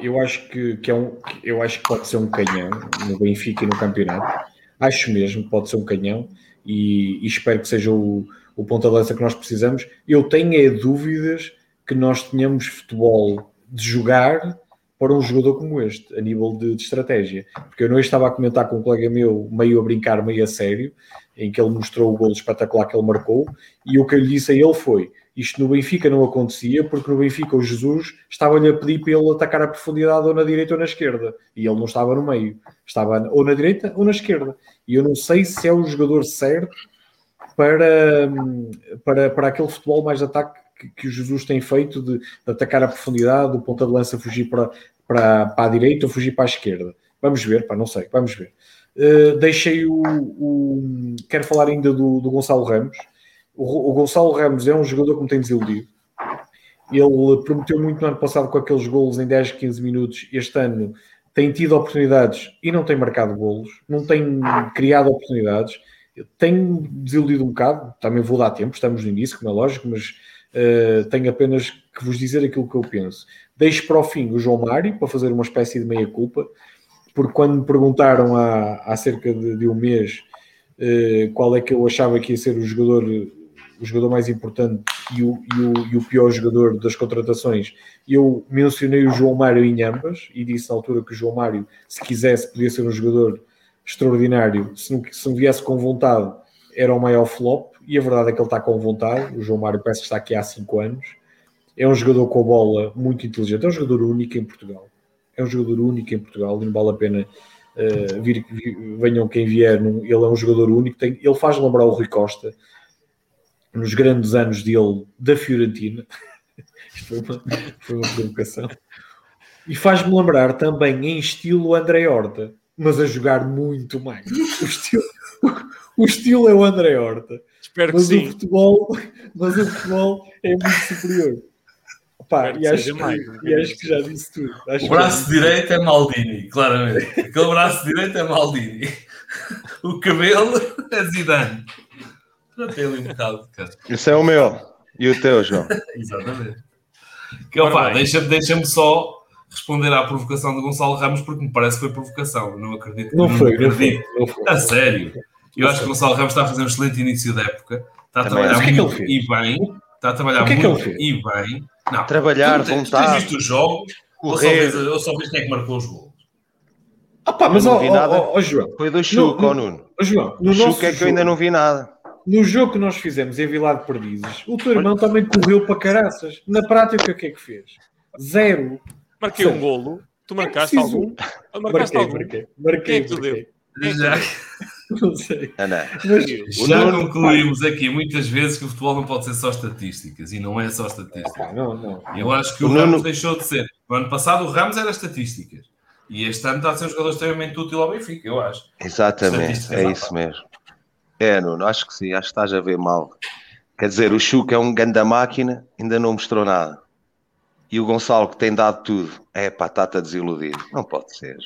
eu acho que, que é um, eu acho que pode ser um canhão no Benfica e no campeonato acho mesmo, pode ser um canhão e, e espero que seja o, o ponta de lança que nós precisamos. Eu tenho é dúvidas que nós tenhamos futebol de jogar para um jogador como este, a nível de, de, estratégia. Porque eu não estava a comentar com um colega meu, meio a brincar, meio a sério, em que ele mostrou o golo espetacular que ele marcou, e o que eu lhe disse a ele foi: isto no Benfica não acontecia, porque no Benfica o Jesus estava-lhe a pedir para ele atacar a profundidade ou na direita ou na esquerda. E ele não estava no meio. Estava ou na direita ou na esquerda. E eu não sei se é o jogador certo para, para, para aquele futebol mais de ataque que, que o Jesus tem feito, de, de, atacar a profundidade, o ponta de lança fugir para, para, para a direita ou fugir para a esquerda. Vamos ver, pá, não sei, vamos ver. Uh, deixei o, o, Quero falar ainda do, do Gonçalo Ramos o, Gonçalo Ramos é um jogador que me tem desiludido. Ele prometeu muito no ano passado com aqueles golos em 10, 15 minutos. Este ano tem tido oportunidades e não tem marcado golos, não tem criado oportunidades. Tenho desiludido um bocado, também vou dar tempo, estamos no início, como é lógico, mas uh, tenho apenas que vos dizer aquilo que eu penso. Deixo para o fim o João Mário para fazer uma espécie de meia-culpa, porque quando me perguntaram há, há cerca de, de um mês uh, qual é que eu achava que ia ser o jogador o jogador mais importante e o, e o, e o pior jogador das contratações, eu mencionei o João Mário em ambas e disse na altura que o João Mário, se quisesse, podia ser um jogador extraordinário. Se não, se não viesse com vontade, era o maior flop e a verdade é que ele está com vontade. O João Mário parece que está aqui há 5 anos. É um jogador com a bola muito inteligente, é um jogador único em Portugal. É um jogador único em Portugal não vale a pena uh, vir, vir, venham quem vier. Ele é um jogador único, tem, ele faz lembrar o Rui Costa nos grandes anos dele da Fiorentina. Isto foi uma, foi uma provocação. E faz-me lembrar também em estilo André Horta, mas a jogar muito mais. O estilo, o estilo é o André Horta. Espero mas que sim. O futebol, mas o futebol é muito superior. Pá, e, acho que, mais, e acho que já disse tudo. Acho o braço direito é Maldini, claramente. Aquele braço direito é Maldini. O cabelo é Zidane. Ali um bocado. Isso é o meu. E o teu, João? Exatamente. Que, opa, deixa-me deixa só responder à provocação do Gonçalo Ramos, porque me parece que foi provocação. Não acredito que não, não foi, acredito. Não foi, A sério. Eu acho que o Gonçalo Ramos está a fazer um excelente início da época. Está a trabalhar que é muito que e bem. Está a trabalhar que é que muito ele e bem. Não, Trabalhar, tu, vontade. Tu tens visto os jogos? Ou só, Correr. vês quem é que marcou os gols? Ah, pá, mas Eu não ó, vi ó, nada. ó, ó, João, Foi do Chuco, No- ó Nuno. ó, João, no Chuco é que eu ainda não vi nada. No jogo que nós fizemos em Vilar de Perdizes, o teu irmão também correu para caraças. Na prática, o que é que fez? Zero. Marquei um golo. Tu marcaste É preciso- algum? Marcaste Marquei, algum? marquei. Quem é Marquei, que tu marquei. Já, Não sei. Ah, não. Mas, já concluímos aqui muitas vezes que o futebol não pode ser só estatísticas e não é só estatísticas. pá, não, não. Eu acho que o, O Ramos deixou de ser. No ano passado o Ramos era estatísticas. E este ano está a ser um jogador extremamente útil ao Benfica, eu acho. Exatamente, é isso mesmo. É, Nuno, acho que sim, acho que estás a ver mal. Quer dizer, o Chuco é um ganda máquina, ainda não mostrou nada. E o Gonçalo, que tem dado tudo, é pá, está-te a desiludir. Não pode ser.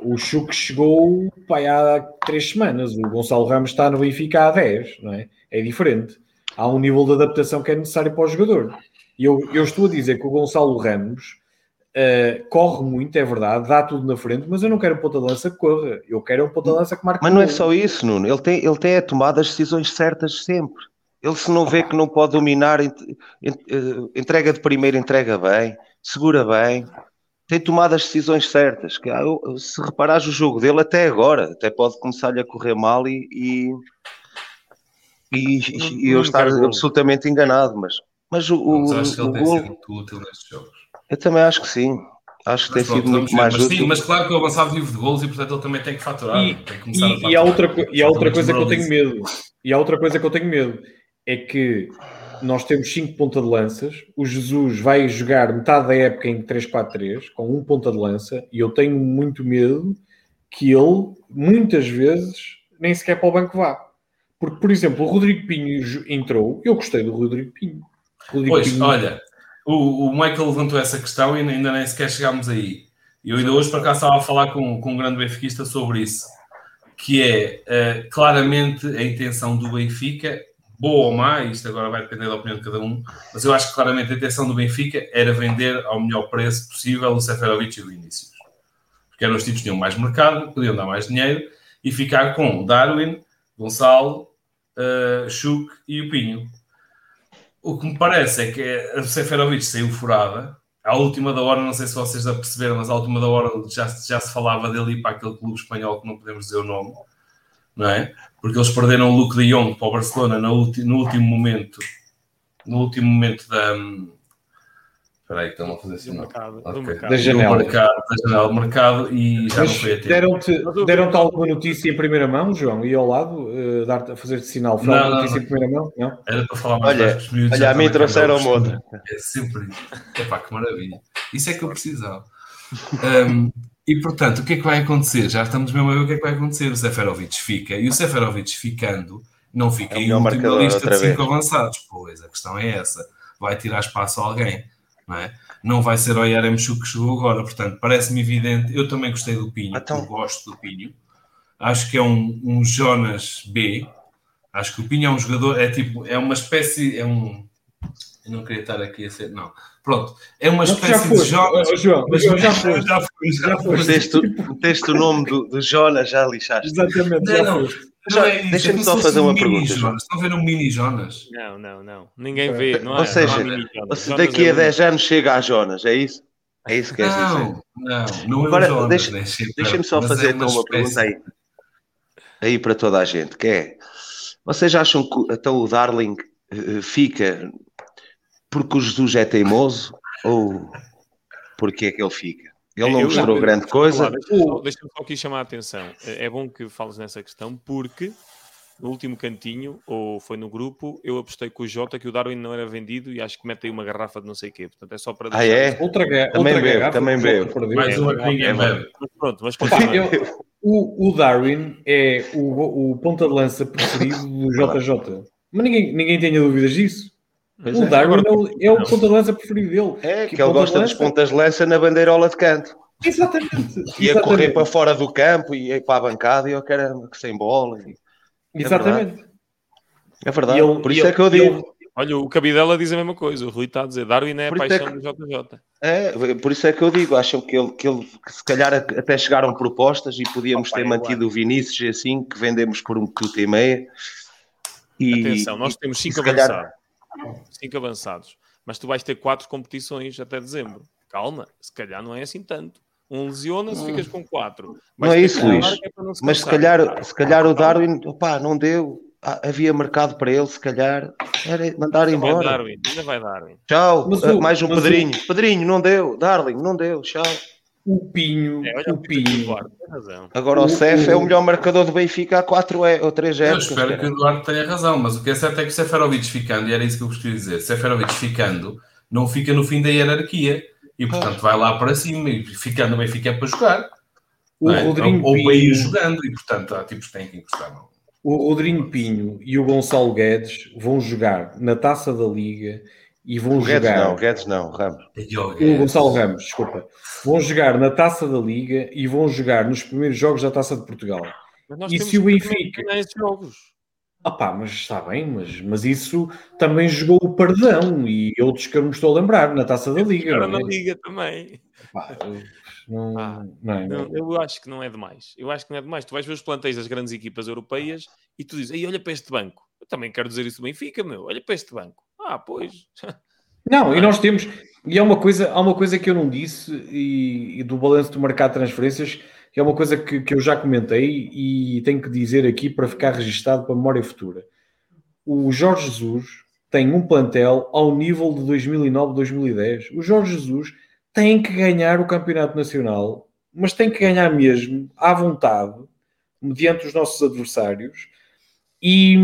O Chuco chegou pá, há três semanas. O Gonçalo Ramos está no Benfica há 10, não é? É diferente. Há um nível de adaptação que é necessário para o jogador. E eu, eu estou a dizer que o Gonçalo Ramos eh, corre muito, é verdade, dá tudo na frente, mas eu não quero um ponta de lança que corra. Eu quero um ponta de lança que marque Mas não é só isso, Nuno. Ele tem, ele tem a tomar as decisões certas sempre. Ele, se não vê que não pode dominar, eh, entrega de primeiro, entrega bem, segura bem. Tem tomado as decisões certas. Que, Se reparares o jogo dele até agora, até pode começar-lhe a correr mal e, e, e- e eu estar absolutamente enganado. Mas, mas o, o, Mas acho que ele o tem gol, sido muito útil nestes jogos. Eu também acho que sim. Acho que Mas tem pronto, sido muito ver. mais mas, útil. sim, mas claro que o avançado vive de gols e portanto ele também tem que faturar. E, tem que começar a e, faturar. e há outra, e há outra coisa que eu tenho medo. E há outra coisa que eu tenho medo. É que nós temos 5 ponta de lanças. O Jesus vai jogar metade da época em 3-4-3, com um ponta de lança. E eu tenho muito medo que ele, muitas vezes, nem sequer para o banco vá. Porque, por exemplo, o Rodrigo Pinho entrou. Eu gostei do Rodrigo Pinho. Rodrigo Pois, Pinho- olha, o, o Michael levantou essa questão e ainda nem sequer chegámos aí. Eu ainda hoje, por acaso, estava a falar com, com um grande benfiquista sobre isso, que é eh, claramente a intenção do Benfica, boa ou má, isto agora vai depender da opinião de cada um, mas eu acho que claramente a intenção do Benfica era vender ao melhor preço possível o Seferovic e o Vinícius. Porque eram os tipos que tinham mais mercado, podiam dar mais dinheiro e ficar com Darwin, Gonçalo, uh, e o Pinho. O que me parece é que a Seferovic saiu furada. À última da hora, não sei se vocês já perceberam, mas à última da hora já, já se falava dele ir para aquele clube espanhol que não podemos dizer o nome, não é? Porque eles perderam o Luke de Jong para o Barcelona no, ulti- no último momento, no último momento da. Espera aí, que estão a fazer assim. Do não. mercado. Ok. Do mercado. Da janela. Do mercado, da janela do mercado e já não Mas foi a tempo. deram-te deram alguma notícia em primeira mão, João? E ao lado, eh, dar-te a fazer-te sinal? Foi Não, não, notícia não. em primeira mão? Não? Era para falar mais Olha, baixo, os miúdos olha, a mim trouxeram naquela outra. É sempre isso. Epá, que maravilha. Isso é que eu precisava. Um, e portanto, o que é que vai acontecer? Já estamos mesmo a ver o que é que vai acontecer. O Seferovic fica e o Seferovic ficando não fica É em último na lista de outra cinco vez. avançados. Pois, a questão é essa. Vai tirar espaço a alguém, não é? Não vai ser o Yaremchuk que chegou agora. Portanto, parece-me evidente. Eu também gostei do Pinho. Então- Eu gosto do Pinho. Acho que é um, um Jonas B. Acho que o Pinho é um jogador, é tipo, é uma espécie, é um. Eu não queria estar aqui a ser. Não. Pronto. É uma Não, espécie já de Jonas. oh, João, Mas João, já foste. já foste. Meteste, meteste o nome do, do Jonas, já lixaste. Exatamente, Não, já não. É Deixa-me é só fazer um uma mini pergunta, Jonas. Estão a ver um mini Jonas? Não, não, não. Ninguém vê. Não Ou há, seja, não há. Se daqui é a único. 10 anos chega a Jonas, é isso? É isso que queres dizer? Não, não, é Agora, Jonas. deixa- Deixa-me só mas fazer é então uma espécie- pergunta aí. Aí para toda a gente, que é Vocês acham que então o Darling uh, fica porque o Jesus é teimoso ou porque é que ele fica? Ele não mostrou grande coisa. Deixa-me deixa só aqui chamar a atenção. É bom que fales nessa questão, porque no último cantinho, ou foi no grupo, eu apostei com o Jota que o Darwin não era vendido e acho que mete aí uma garrafa de não sei o quê. Portanto, é só para. Ah, é? Outra, também outra bebo, garrafa. também bebo. Mais uma que ninguém bebe. Mas pronto, mas continua. O, o Darwin é o, o ponta de lança preferido do JJ. Mas ninguém, ninguém tenha dúvidas disso. Pois o é. Darwin é o, é o Não. ponta de lança preferido dele. É, Que que ele gosta de dos pontas de lança na bandeirola de canto. Exatamente. Ia exatamente. correr para fora do campo e ia para a bancada e eu caramba, que sem bola. Exatamente. É verdade, E ele- por e isso é que eu e ele- digo. Olha, o Cabidela diz a mesma coisa. O Rui está a dizer: Darwin é a é paixão que- do JJ. É, por isso é que eu digo, acham que ele, que ele que se calhar até chegaram propostas e podíamos Opa, ter eu mantido o Vinícius e assim, que vendemos por um minuto e meia. E, Atenção, nós temos e 5 se calhar- avançados. 5 avançados. Mas tu vais ter 4 competições até dezembro. Calma, se calhar não é assim tanto. Um lesiona-se, ficas com 4. Não é isso, Luís. Mas se calhar, se calhar o Darwin, opá, não deu. Ah, havia mercado para ele, se calhar era mandar Ainda vai embora. Darwin, ainda vai Darwin. Tchau, Mas Ah, mais um mas o- Pedrinho. Pedrinho, não deu. Darling, não deu. Tchau. O Pinho, É, olha o Pinho, Eduardo, tem razão. Agora O- o Cef é o- melhor marcador do Benfica há 4 ou 3 Eu épocas. espero cara. que o Eduardo tenha razão, mas o que é certo é que o Seferovic ficando, e era isso que eu gostaria de dizer, Seferovic ficando, não fica no fim da hierarquia. E portanto vai lá para cima e ficando o Benfica é para jogar. o é? Rodrigo ou, ou para ir Pinho, jogando e portanto há tipos que têm que encostar. Não. o Rodrigo Pinho e o Gonçalo Guedes vão jogar na Taça da Liga e vão O Guedes jogar não, Guedes não, Ramos. o Gonçalo Ramos, desculpa, vão jogar na Taça da Liga e vão jogar nos primeiros jogos da Taça de Portugal. Mas nós E temos se o que Benfica-. Ah pá, mas está bem, mas, mas isso também jogou o Pardão e outros que eu não me estou a lembrar na Taça da Liga. Na é? Liga também. Pá, não, Ah, não é? Não, eu acho que não é demais. Eu acho que não é demais. Tu vais ver os plantéis das grandes equipas europeias e tu dizes, Ei, olha para este banco. Eu também quero dizer isso do Benfica, meu. Olha para este banco. Ah, pois. Não, e nós temos, e há uma coisa, há uma coisa que eu não disse e, e do balanço do mercado de transferências, que é uma coisa que, que eu já comentei e tenho que dizer aqui para ficar registado para a memória futura. O Jorge Jesus tem um plantel ao nível de 2009-2010. O Jorge Jesus tem que ganhar o campeonato nacional, mas tem que ganhar mesmo à vontade, mediante os nossos adversários, e,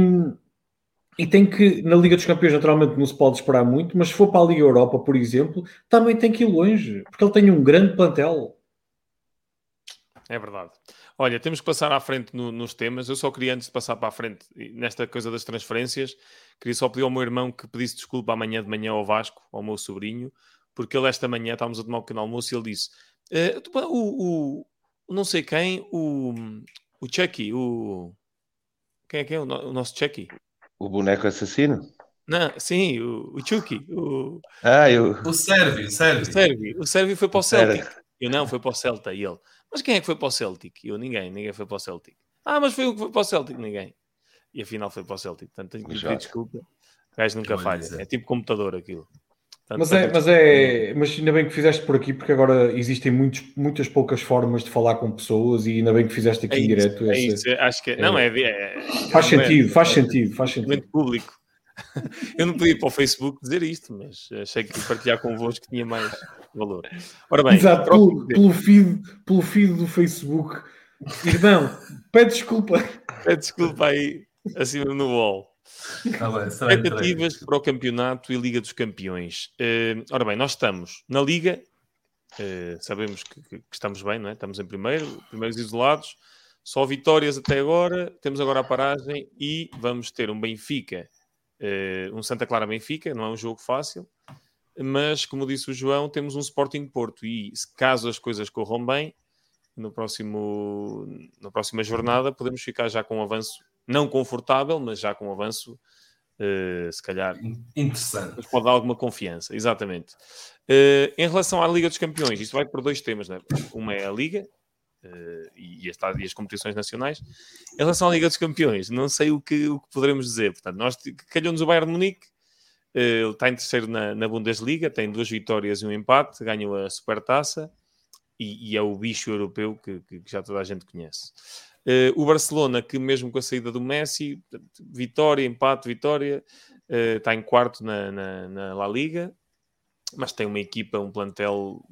e tem que, na Liga dos Campeões, naturalmente não se pode esperar muito, mas se for para a Liga Europa, por exemplo, também tem que ir longe, porque ele tem um grande plantel. É verdade. Olha, temos que passar à frente no- nos temas. Eu só queria, antes de passar para a frente nesta coisa das transferências, queria só pedir ao meu irmão que pedisse desculpa amanhã de manhã ao Vasco, ao meu sobrinho, porque ele esta manhã estávamos a tomar um pequeno almoço e ele disse: "Eh, o, o- não sei quem, o, o Chucky, o. Quem é que é o, o nosso Chucky? O boneco assassino? Não, sim, o, o Chucky, o, Ah, eu. O Sérvio, o Sérvio. Sérvio. O Sérvio foi para o O. Celtic. Eu não, foi para o Celta. E ele, mas quem é que foi para o Celtic? Eu, ninguém, ninguém foi para o Celtic. Ah, mas foi o que foi para o Celtic, ninguém. E afinal foi para o Celtic. Portanto, tenho que pedir desculpa. O gajo nunca Vai falha. É tipo computador aquilo. Portanto, Mas é, portanto, mas é, mas ainda bem que fizeste por aqui, porque agora existem muitos, muitas poucas formas de falar com pessoas e ainda bem que fizeste aqui é em isso, direto. é isso. Acho que é, não é, é- Faz é- sentido, faz sentido, faz sentido. público. Eu não podia ir para o Facebook dizer isto, mas achei que partilhar convosco tinha mais valor. Ora bem, Exato, pelo, pelo, feed, pelo feed do Facebook. Irmão, pede desculpa. Pede desculpa aí, acima no wall. Tá bem, será Expectativas para o campeonato e Liga dos Campeões. Eh, ora bem, nós estamos na Liga, eh, sabemos que, que- estamos bem, não é? Estamos em primeiro, primeiros isolados, só vitórias até agora, temos agora a paragem e vamos ter um Benfica, eh, um Santa Clara Benfica, não é um jogo fácil, mas como disse o João, temos um Sporting Porto. E caso as coisas corram bem, no próximo, na próxima jornada podemos ficar já com um avanço não confortável, mas já com um avanço, eh, se calhar, Interessante. nos pode dar alguma confiança. Exatamente. Eh, em relação à Liga dos Campeões, isto vai por dois temas, né? Uma é a Liga eh, e, as, e as competições nacionais. Em relação à Liga dos Campeões, não sei o que, o que poderemos dizer. Portanto, nós calhou-nos o Bayern de Munique, ele está em terceiro na, na Bundesliga, tem duas vitórias e um empate, ganhou a Supertaça e, e é o bicho europeu que, que- que já toda a gente conhece. Uh, o Barcelona, que mesmo com a saída do Messi, vitória, empate, vitória, uh, está em quarto na, na, na, La Liga, mas tem uma equipa, um plantel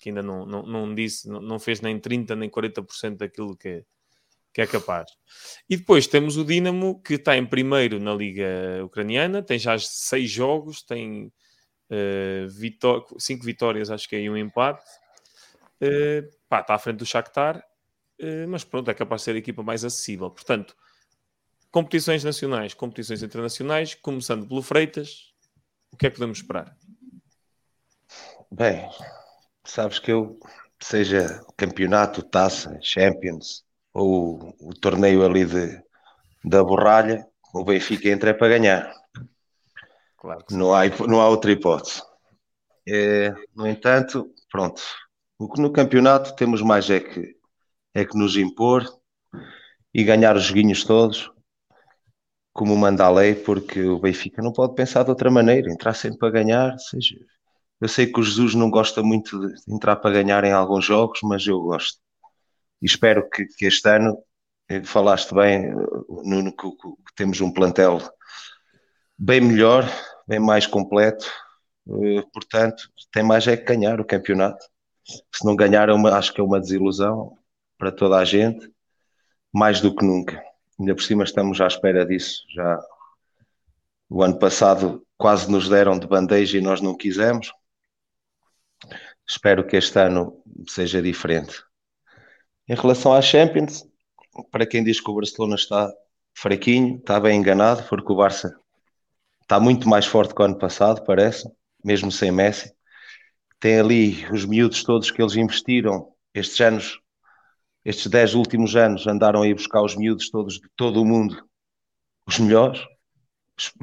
que ainda não, não, não disse, não, não fez nem 30% nem 40% daquilo que, que é capaz. E depois temos o Dinamo, que está em primeiro na Liga Ucraniana, tem já seis jogos, tem uh, vitó cinco vitórias, acho que é, e um empate. Uh, pá, está à frente do Shakhtar eh, mas pronto, é capaz de ser a equipa mais acessível. Portanto, competições nacionais, competições internacionais, começando pelo Freitas, o que é que podemos esperar? Bem, sabes que eu, seja campeonato, taça, Champions ou o torneio ali de, da borralha, o Benfica entra é para ganhar. Claro não, há, não há outra hipótese. É, no entanto, pronto, no campeonato temos mais é que é que nos impor e ganhar os joguinhos todos, como manda a lei, porque o Benfica não pode pensar de outra maneira, entrar sempre para ganhar. Seja, eu sei que o Jesus não gosta muito de entrar para ganhar em alguns jogos, mas eu gosto. E espero que, que este ano, eh, falaste bem, Nuno, que, que temos um plantel bem melhor, bem mais completo, eh, portanto, tem mais é que ganhar o campeonato. Se não ganhar, é acho que é uma desilusão para toda a gente, mais do que nunca. Ainda por cima estamos à espera disso. Já o ano passado quase nos deram de bandeja e nós não quisemos. Espero que este ano seja diferente. Em relação à Champions, para quem diz que o Barcelona está fraquinho, está bem enganado, porque o Barça está muito mais forte que o ano passado, parece, mesmo sem Messi. Tem ali os miúdos todos que eles investiram estes anos estes dez últimos anos andaram a ir buscar os miúdos todos de todo o mundo, os melhores,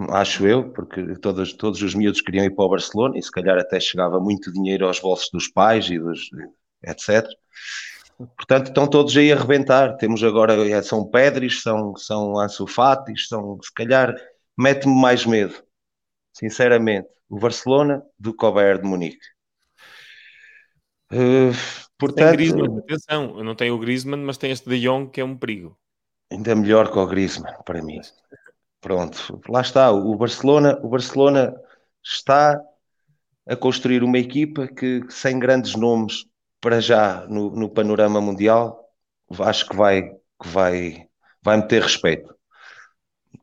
acho eu, porque todos, todos os miúdos queriam ir para o Barcelona e se calhar até chegava muito dinheiro aos bolsos dos pais e dos etc. Portanto, estão todos aí a arrebentar. Temos agora, é, são Pedris, são, são Ansu Fatis, são, se calhar, mete-me mais medo, sinceramente, o Barcelona do que o Bayern de Munique. Uh, Portanto, tem Griezmann, atenção, eu não tenho o Griezmann, mas tem este de Jong que é um perigo. Ainda melhor que o Griezmann, para mim. Pronto, lá está. O Barcelona, o Barcelona está a construir uma equipa que, sem grandes nomes para já no, no panorama mundial, acho que vai, que vai, vai meter respeito.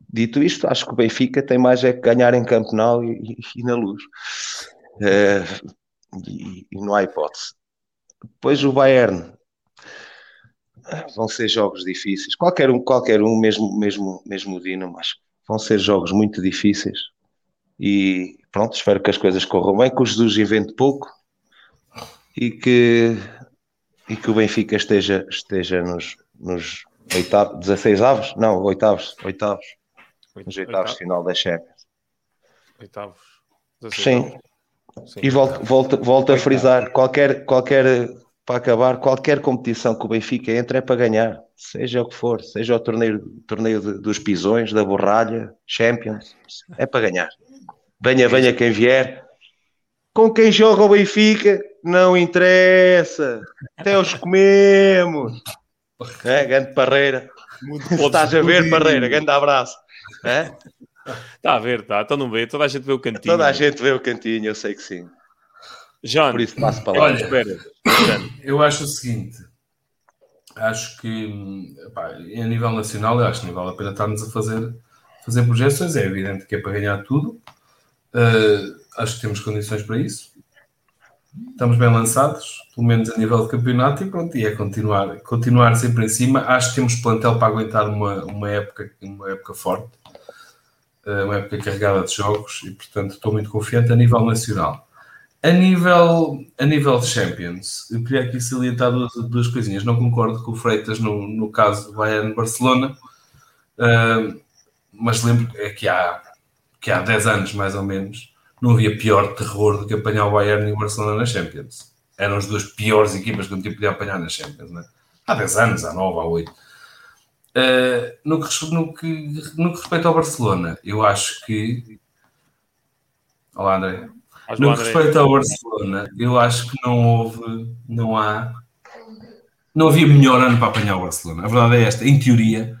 Dito isto, acho que o Benfica tem mais é que ganhar em Campenal e, e, e na luz. É, e, e não há hipótese. Depois o Bayern vão ser jogos difíceis. Qualquer um, qualquer um, mesmo, mesmo, mesmo o Dinamo, mas vão ser jogos muito difíceis. E pronto, espero que as coisas corram bem, que o Jesus invente pouco e que, e que o Benfica esteja, esteja nos, nos oitavos, 16 avos? Não, oitavos, oitavos. Nos oitavos de final da Champions. Oitavos. Sim. Sim, e volto, volto, volto a frisar: qualquer, qualquer, para acabar, qualquer competição que o Benfica entre é para ganhar, seja o que for, seja o torneio, torneio de, dos pisões, da borralha, Champions, é para ganhar. Venha, venha quem vier. Com quem joga o Benfica, não interessa. Até os comemos. É, grande Parreira. Estás a ver, Parreira? Grande abraço. É? Está a ver, está. Então não vê. Toda a gente vê o cantinho. Toda a gente vê o cantinho, eu sei que sim. John, por isso passo para lá. Olha, espera. eu acho o seguinte. Acho que pá, a nível nacional, eu acho que não vale a pena estarmos a fazer, fazer projeções. É evidente que é para ganhar tudo. Uh, acho que temos condições para isso. Estamos bem lançados, pelo menos a nível de campeonato, e pronto, e é continuar, continuar sempre em cima. Acho que temos plantel para aguentar uma, uma, época, uma época forte uma época carregada de jogos e, portanto, estou muito confiante a nível nacional. A nível, a nível de Champions, eu queria aqui salientar duas, duas coisinhas. Não concordo com o Freitas no, no caso do Bayern-Barcelona, uh, mas lembro é que há, que há 10 anos, mais ou menos, não havia pior terror do que apanhar o Bayern e o Barcelona na Champions. Eram as duas piores equipas que eu podia apanhar na Champions. Né? Há 10 anos, há 9, há 8. Uh, no, que, no, que, no que respeita ao Barcelona, eu acho que. Olá, André. No que respeita ao Barcelona, eu acho que não houve, não há não havia melhor ano para apanhar o Barcelona. A verdade é esta, em teoria,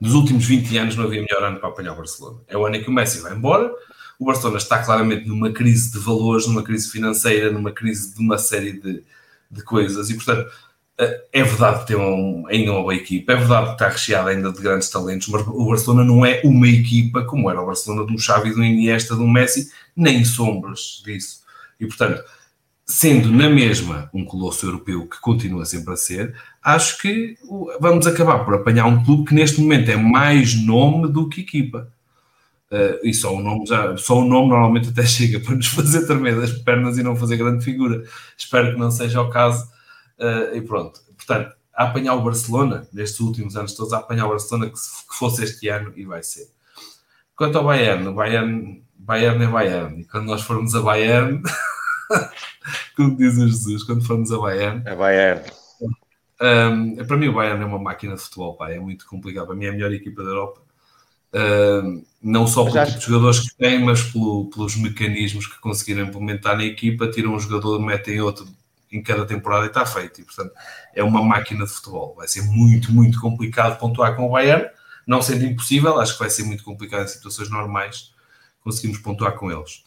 dos últimos 20 anos não havia melhor ano para apanhar o Barcelona. É o ano em que o Messi vai embora, o Barcelona está claramente numa crise de valores, numa crise financeira, numa crise de uma série de, de coisas e, portanto, eh, é verdade que tem um, ainda uma boa equipa, é verdade que está recheado ainda de grandes talentos, mas o Barcelona não é uma equipa como era o Barcelona do Xavi, do Iniesta, do Messi, nem sombras disso. E, portanto, sendo na mesma um colosso europeu que continua sempre a ser, acho que vamos acabar por apanhar um clube que neste momento é mais nome do que equipa. Uh, e só o, nome já, só o nome normalmente até chega para nos fazer tremer das pernas e não fazer grande figura. Espero que não seja o caso. Uh, e pronto. Portanto, a apanhar o Barcelona, nestes últimos anos todos, a apanhar o Barcelona que, que fosse este ano e vai ser. Quanto ao Bayern, o Bayern, Bayern é Bayern. E quando nós formos a Bayern. como diz o Jesus, quando formos a Bayern. A Bayern. Um, para mim, o Bayern é uma máquina de futebol, pá, é muito complicado. Para mim, é a melhor equipa da Europa. Um, não só pelo tipo de jogadores que têm, mas pelo, pelos mecanismos que conseguiram implementar na equipa. Tiram um jogador, metem outro em cada temporada e está feito. E, portanto, é uma máquina de futebol. Vai ser muito, muito complicado pontuar com o Bayern. Não sendo impossível, acho que vai ser muito complicado em situações normais conseguimos pontuar com eles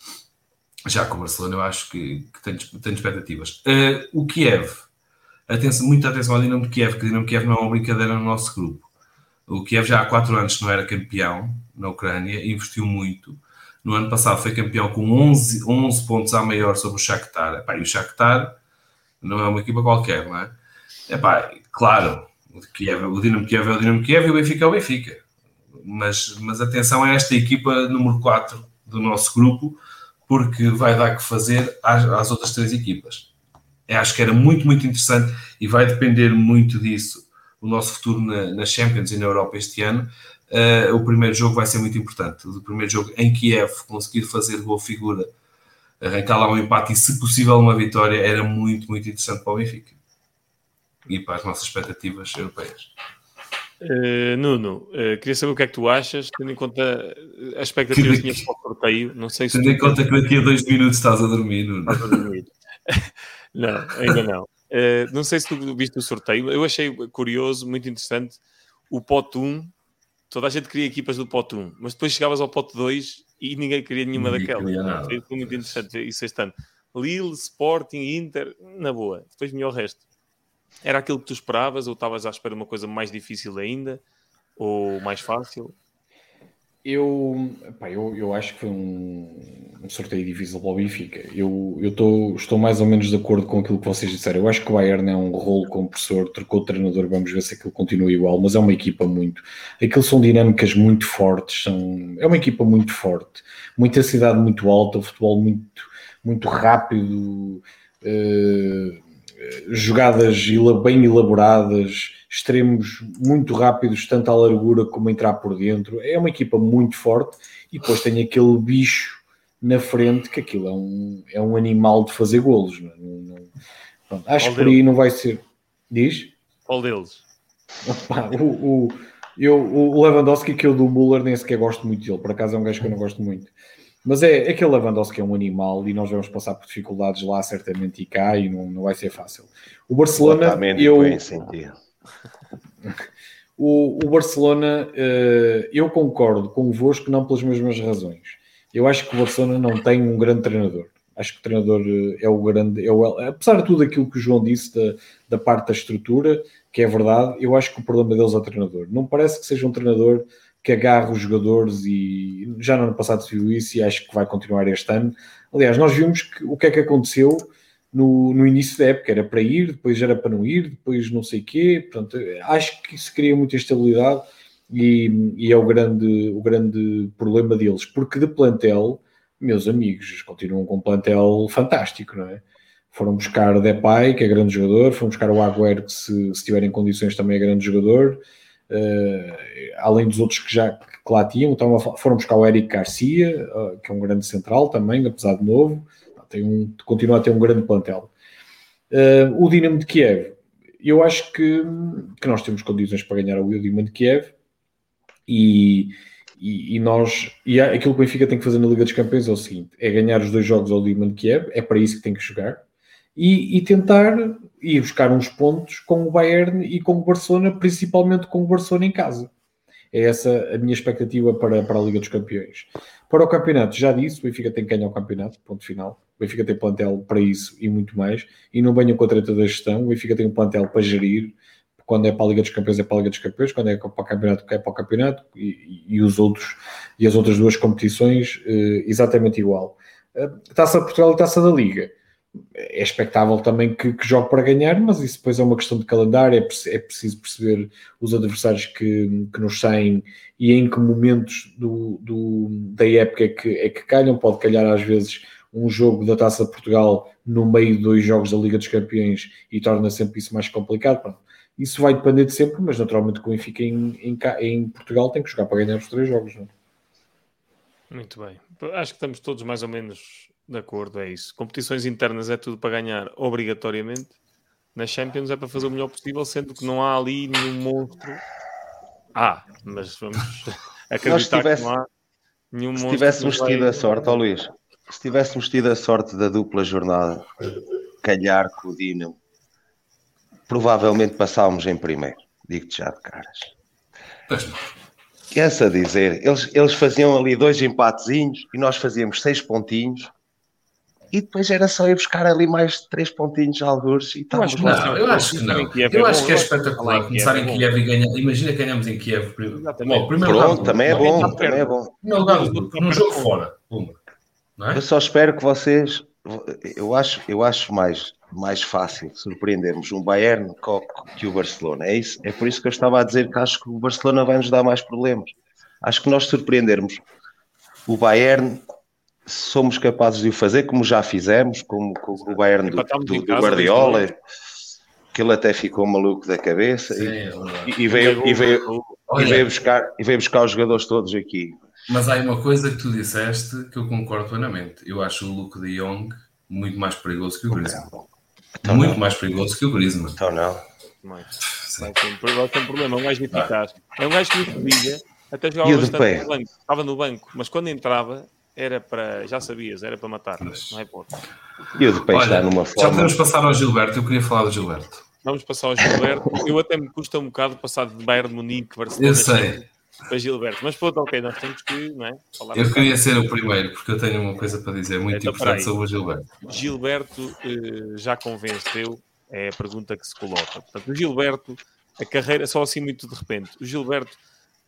já com o Barcelona eu acho que, que tenho, tenho expectativas. Uh, o Kiev, atenção, muita atenção ao Dinamo de Kiev, que o Dinamo de Kiev não é uma brincadeira no nosso grupo. O Kiev já há quatro anos não era campeão na Ucrânia, investiu muito. No ano passado foi campeão com 11, 11 pontos a maior sobre o Shakhtar. Epá, e o Shakhtar não é uma equipa qualquer, não é? Epá, claro, o, Kiev, o Dinamo Kiev é o Dinamo Kiev e o Benfica é o Benfica. Mas, mas atenção a esta equipa número 4 do nosso grupo, porque vai dar que fazer às, às outras três equipas. Eu acho que era muito, muito interessante e vai depender muito disso o nosso futuro na, na Champions e na Europa este ano. Uh, o primeiro jogo vai ser muito importante. O primeiro jogo em Kiev, conseguir fazer boa figura, arrancar lá um empate e, se possível, uma vitória, era muito, muito interessante para o Benfica e para as nossas expectativas europeias. Uh, Nuno, uh, queria saber o que é que tu achas, tendo em conta as expectativas que tinhas para o sorteio. Não sei se tendo em conta que daqui a dois minutos estás a dormir, Nuno. Estás a dormir. não, ainda não. Uh, não sei se tu viste o sorteio. Eu achei curioso, muito interessante. O pote 1, toda a gente queria equipas do pote 1, mas depois chegavas ao pote 2 e ninguém queria nenhuma ninguém daquelas. Foi muito interessante isso este ano. Lille, Sporting, Inter, na boa. Depois melhor o resto. Era aquilo que tu esperavas ou estavas à espera de uma coisa mais difícil ainda? Ou mais fácil? Eu, pá, eu, eu acho que foi um, um sorteio difícil para o Benfica. Eu, eu tô, estou mais ou menos de acordo com aquilo que vocês disseram. Eu acho que o Bayern é um rolo compressor, trocou o treinador, vamos ver se aquilo continua igual, mas é uma equipa muito. Aquilo são dinâmicas muito fortes, são, é uma equipa muito forte, muita cidade muito alta, futebol muito, muito rápido. Uh, jogadas bem elaboradas, extremos muito rápidos, tanto à largura como a entrar por dentro. É uma equipa muito forte e depois tem aquele bicho na frente que aquilo é um, é um animal de fazer golos. Não, é? não, pronto, acho Qual que por aí não vai ser. Diz? Qual deles? Opa, o, o, eu, o Lewandowski, que eu do Muller, nem sequer gosto muito dele. Por acaso é um gajo que eu não gosto muito. Mas é aquele Lewandowski é um animal e nós vamos passar por dificuldades lá certamente e cá e não, não vai ser fácil. O Barcelona, eu o, o Barcelona, uh, eu concordo convosco, não pelas mesmas razões. Eu acho que o Barcelona não tem um grande treinador. Acho que o treinador eh, é o grande. É o, apesar de tudo aquilo que o João disse da, da parte da estrutura, que é verdade, eu acho que o problema deles é o treinador. Não parece que seja um treinador que agarra os jogadores e já no ano passado se viu isso e acho que vai continuar este ano. Aliás, nós vimos que, o que é que aconteceu no, no início da época, era para ir, depois era para não ir, depois não sei quê, portanto, acho que isso cria muita estabilidade e, e, é o grande, o grande problema deles, porque de plantel, meus amigos, continuam com um plantel fantástico, não é? Foram buscar Depay, que é grande jogador, foram buscar o Agüero, que se, se condições também é grande jogador, uh, além dos outros que já que lá tinham, então foram buscar o Eric Garcia, uh, que é um grande central também, apesar de novo, tem um, continua a ter um grande plantel. Uh, o Dinamo de Kiev, eu acho que, que nós temos condições para ganhar o Dinamo de Kiev e, e, e, nós e aquilo que o Benfica tem que fazer na Liga dos Campeões é o seguinte: é ganhar os dois jogos ao Dinamo de Kiev, é para isso que tem que jogar e, e tentar ir buscar uns pontos com o Bayern e com o Barcelona, principalmente com o Barcelona em casa. É essa a minha expectativa para, para a Liga dos Campeões. Para o campeonato, já disse, o Benfica tem que ganhar o campeonato, ponto final. O Benfica tem plantel para isso e muito mais. E não venham com a treta da gestão. O Benfica tem um plantel para gerir. Quando é para a Liga dos Campeões, é para a Liga dos Campeões. Quando é para o campeonato, é para o campeonato. E, e os outros, e as outras duas competições, eh, exatamente igual. Taça Portugal e Taça da Liga é expectável também que, que, jogue para ganhar, mas isso depois é uma questão de calendário, é, é preciso perceber os adversários que, que nos saem e em que momentos do, do, da época é que, é que calham. Pode calhar às vezes um jogo da Taça de Portugal no meio de dois jogos da Liga dos Campeões e torna sempre isso mais complicado. Isso vai depender de sempre, mas naturalmente o Benfica em, em, em Portugal tem que jogar para ganhar os três jogos. Não? É? Muito bem. Acho que estamos todos mais ou menos de acordo, é isso. Competições internas é tudo para ganhar obrigatoriamente. Nas Champions é para fazer o melhor possível, sendo que não há ali nenhum monstro. Ah, mas vamos acreditar tivesse, que não há nenhum monstro. Se tivéssemos vai... tido a sorte, ó Luís, se tivéssemos tido a sorte da dupla jornada, calhar com o Dinamo, provavelmente passávamos em primeiro. Digo-te já de caras. Quer-se a dizer, eles, eles faziam ali dois empatezinhos e nós fazíamos seis pontinhos e depois era só ir buscar ali mais três pontinhos de alguns e estávamos lá. Não, eu acho que não. Eu acho que é espetacular começar em Kiev e ganhar. Imagina que ganhamos em Kiev. Bom, primeiro Pronto, também é bom. Também é bom. Num jogo fora. É? Eu só espero que vocês. Eu acho, eu acho mais, mais fácil surpreendermos um Bayern que o Barcelona. É, isso, é por isso que eu estava a dizer que acho que o Barcelona vai nos dar mais problemas. Acho que nós surpreendermos o Bayern somos capazes de o fazer, como já fizemos, como com o Bayern do, do, do Guardiola, que ele até ficou maluco da cabeça Sim, e, e, veio, e, veio, e, veio buscar, e veio buscar os jogadores todos aqui. Mas há uma coisa que tu disseste que eu concordo plenamente. Eu acho o Luke de Jong muito mais perigoso que o Griezmann. Então muito não. mais perigoso que o Griezmann. Então não. Vai ter um problema, é um gajo eficaz. É um gajo que me pedia, até jogava bastante no banco. Estava no banco, mas quando entrava era para, já sabias, era para matar, Mas... não é ponto. E o de peixe está numa forma. Já podemos passar ao Gilberto, eu queria falar do Gilberto. Vamos passar ao Gilberto. Eu até me custa um bocado passar de Bayern de Munique Barcelona eu sei. para Gilberto, mas pronto, ok, nós temos que não é, falar. Eu queria ser o primeiro, porque eu tenho uma coisa para dizer muito então, importante sobre o Gilberto. Gilberto eh, já convenceu, é a pergunta que se coloca. Portanto, o Gilberto, a carreira, só assim muito de repente, o Gilberto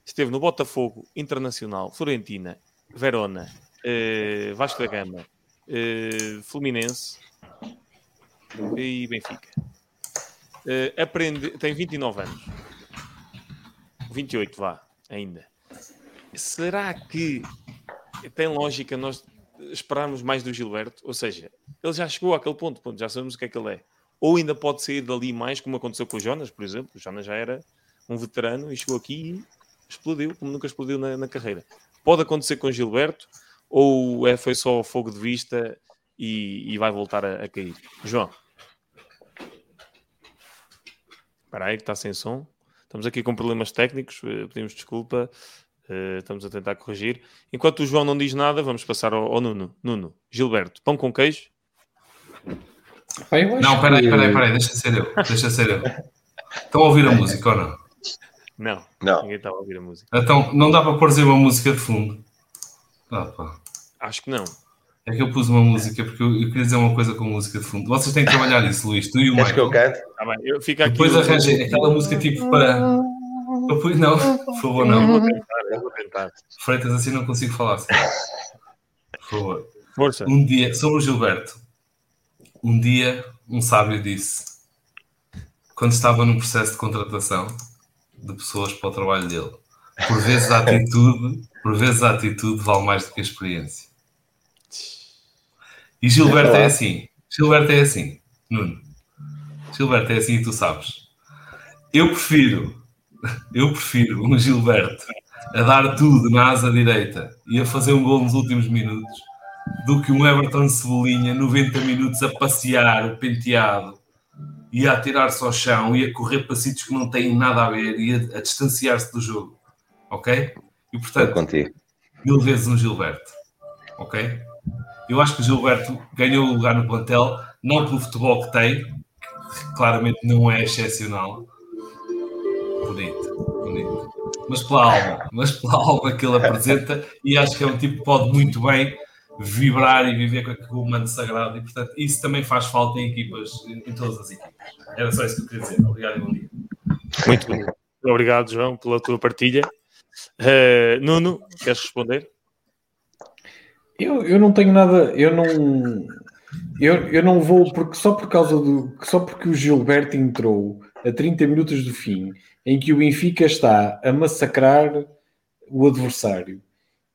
esteve no Botafogo Internacional, Florentina, Verona, uh, Vasco da Gama, uh, Fluminense e Benfica. Uh, aprende, tem 29 anos. 28, vá, ainda. Será que tem lógica nós esperarmos mais do Gilberto? Ou seja, ele já chegou àquele ponto, ponto, já sabemos o que é que ele é. Ou ainda pode sair dali mais, como aconteceu com o Jonas, por exemplo. O Jonas já era um veterano e chegou aqui e explodiu, como nunca explodiu na, na carreira. Pode acontecer com o Gilberto ou é, foi só fogo de vista e, e vai voltar a, a, cair? João. Espera aí que está sem som. Estamos aqui com problemas técnicos, eh, pedimos desculpa, uh, estamos a tentar corrigir. Enquanto o João não diz nada, vamos passar ao, ao Nuno. Nuno, Gilberto, pão com queijo? Não, peraí, peraí, peraí, deixa ser eu, deixa ser eu. Estão a ouvir a música ou não? Não, não. ninguém está a ouvir a música. Então, não dá para pôr uma música de fundo. Ah, pá. Acho que não. É que eu pus uma música porque eu, eu, queria dizer uma coisa com música de fundo. Vocês têm que trabalhar isso, Luís. Tu e o Queres que eu canto? Tá bem, eu fico aqui Depois arranjei aquela música tipo para. Não, por favor, não. Eu vou tentar, eu vou tentar. Freitas, assim não consigo falar. Assim. Por favor. Força. Um dia, sobre o Gilberto, um dia um sábio disse, quando estava num processo de contratação de pessoas para o trabalho dele, por vezes a atitude, por vezes a atitude vale mais do que a experiência. E Gilberto é, é assim. Gilberto é assim, Nuno. Gilberto é assim e tu sabes. Eu prefiro, eu prefiro um Gilberto a dar tudo na asa direita e a fazer um gol nos últimos minutos do que um Everton Cebolinha 90 minutos a passear o penteado e a atirar-se ao chão e a correr para sítios que não têm nada a ver e a, a distanciar-se do jogo. Ok? E portanto, mil vezes um Gilberto. Ok? Eu acho que o Gilberto ganhou o lugar no plantel, não pelo futebol que tem, que claramente não é excepcional. Bonito, bonito. Mas pela alma, mas pela alma que ele apresenta, e acho que é um tipo que pode muito bem vibrar e viver com aquele manto sagrado, e portanto isso também faz falta em equipas, em todas as equipas. Era só isso que eu queria dizer. Obrigado e bom dia. Muito bem. Obrigado, João, pela tua partilha. Uh, Nuno, queres responder? Eu, eu não tenho nada, eu não, eu, eu não vou, porque só por causa do, só porque o Gilberto entrou a 30 minutos do fim, em que o Benfica está a massacrar o adversário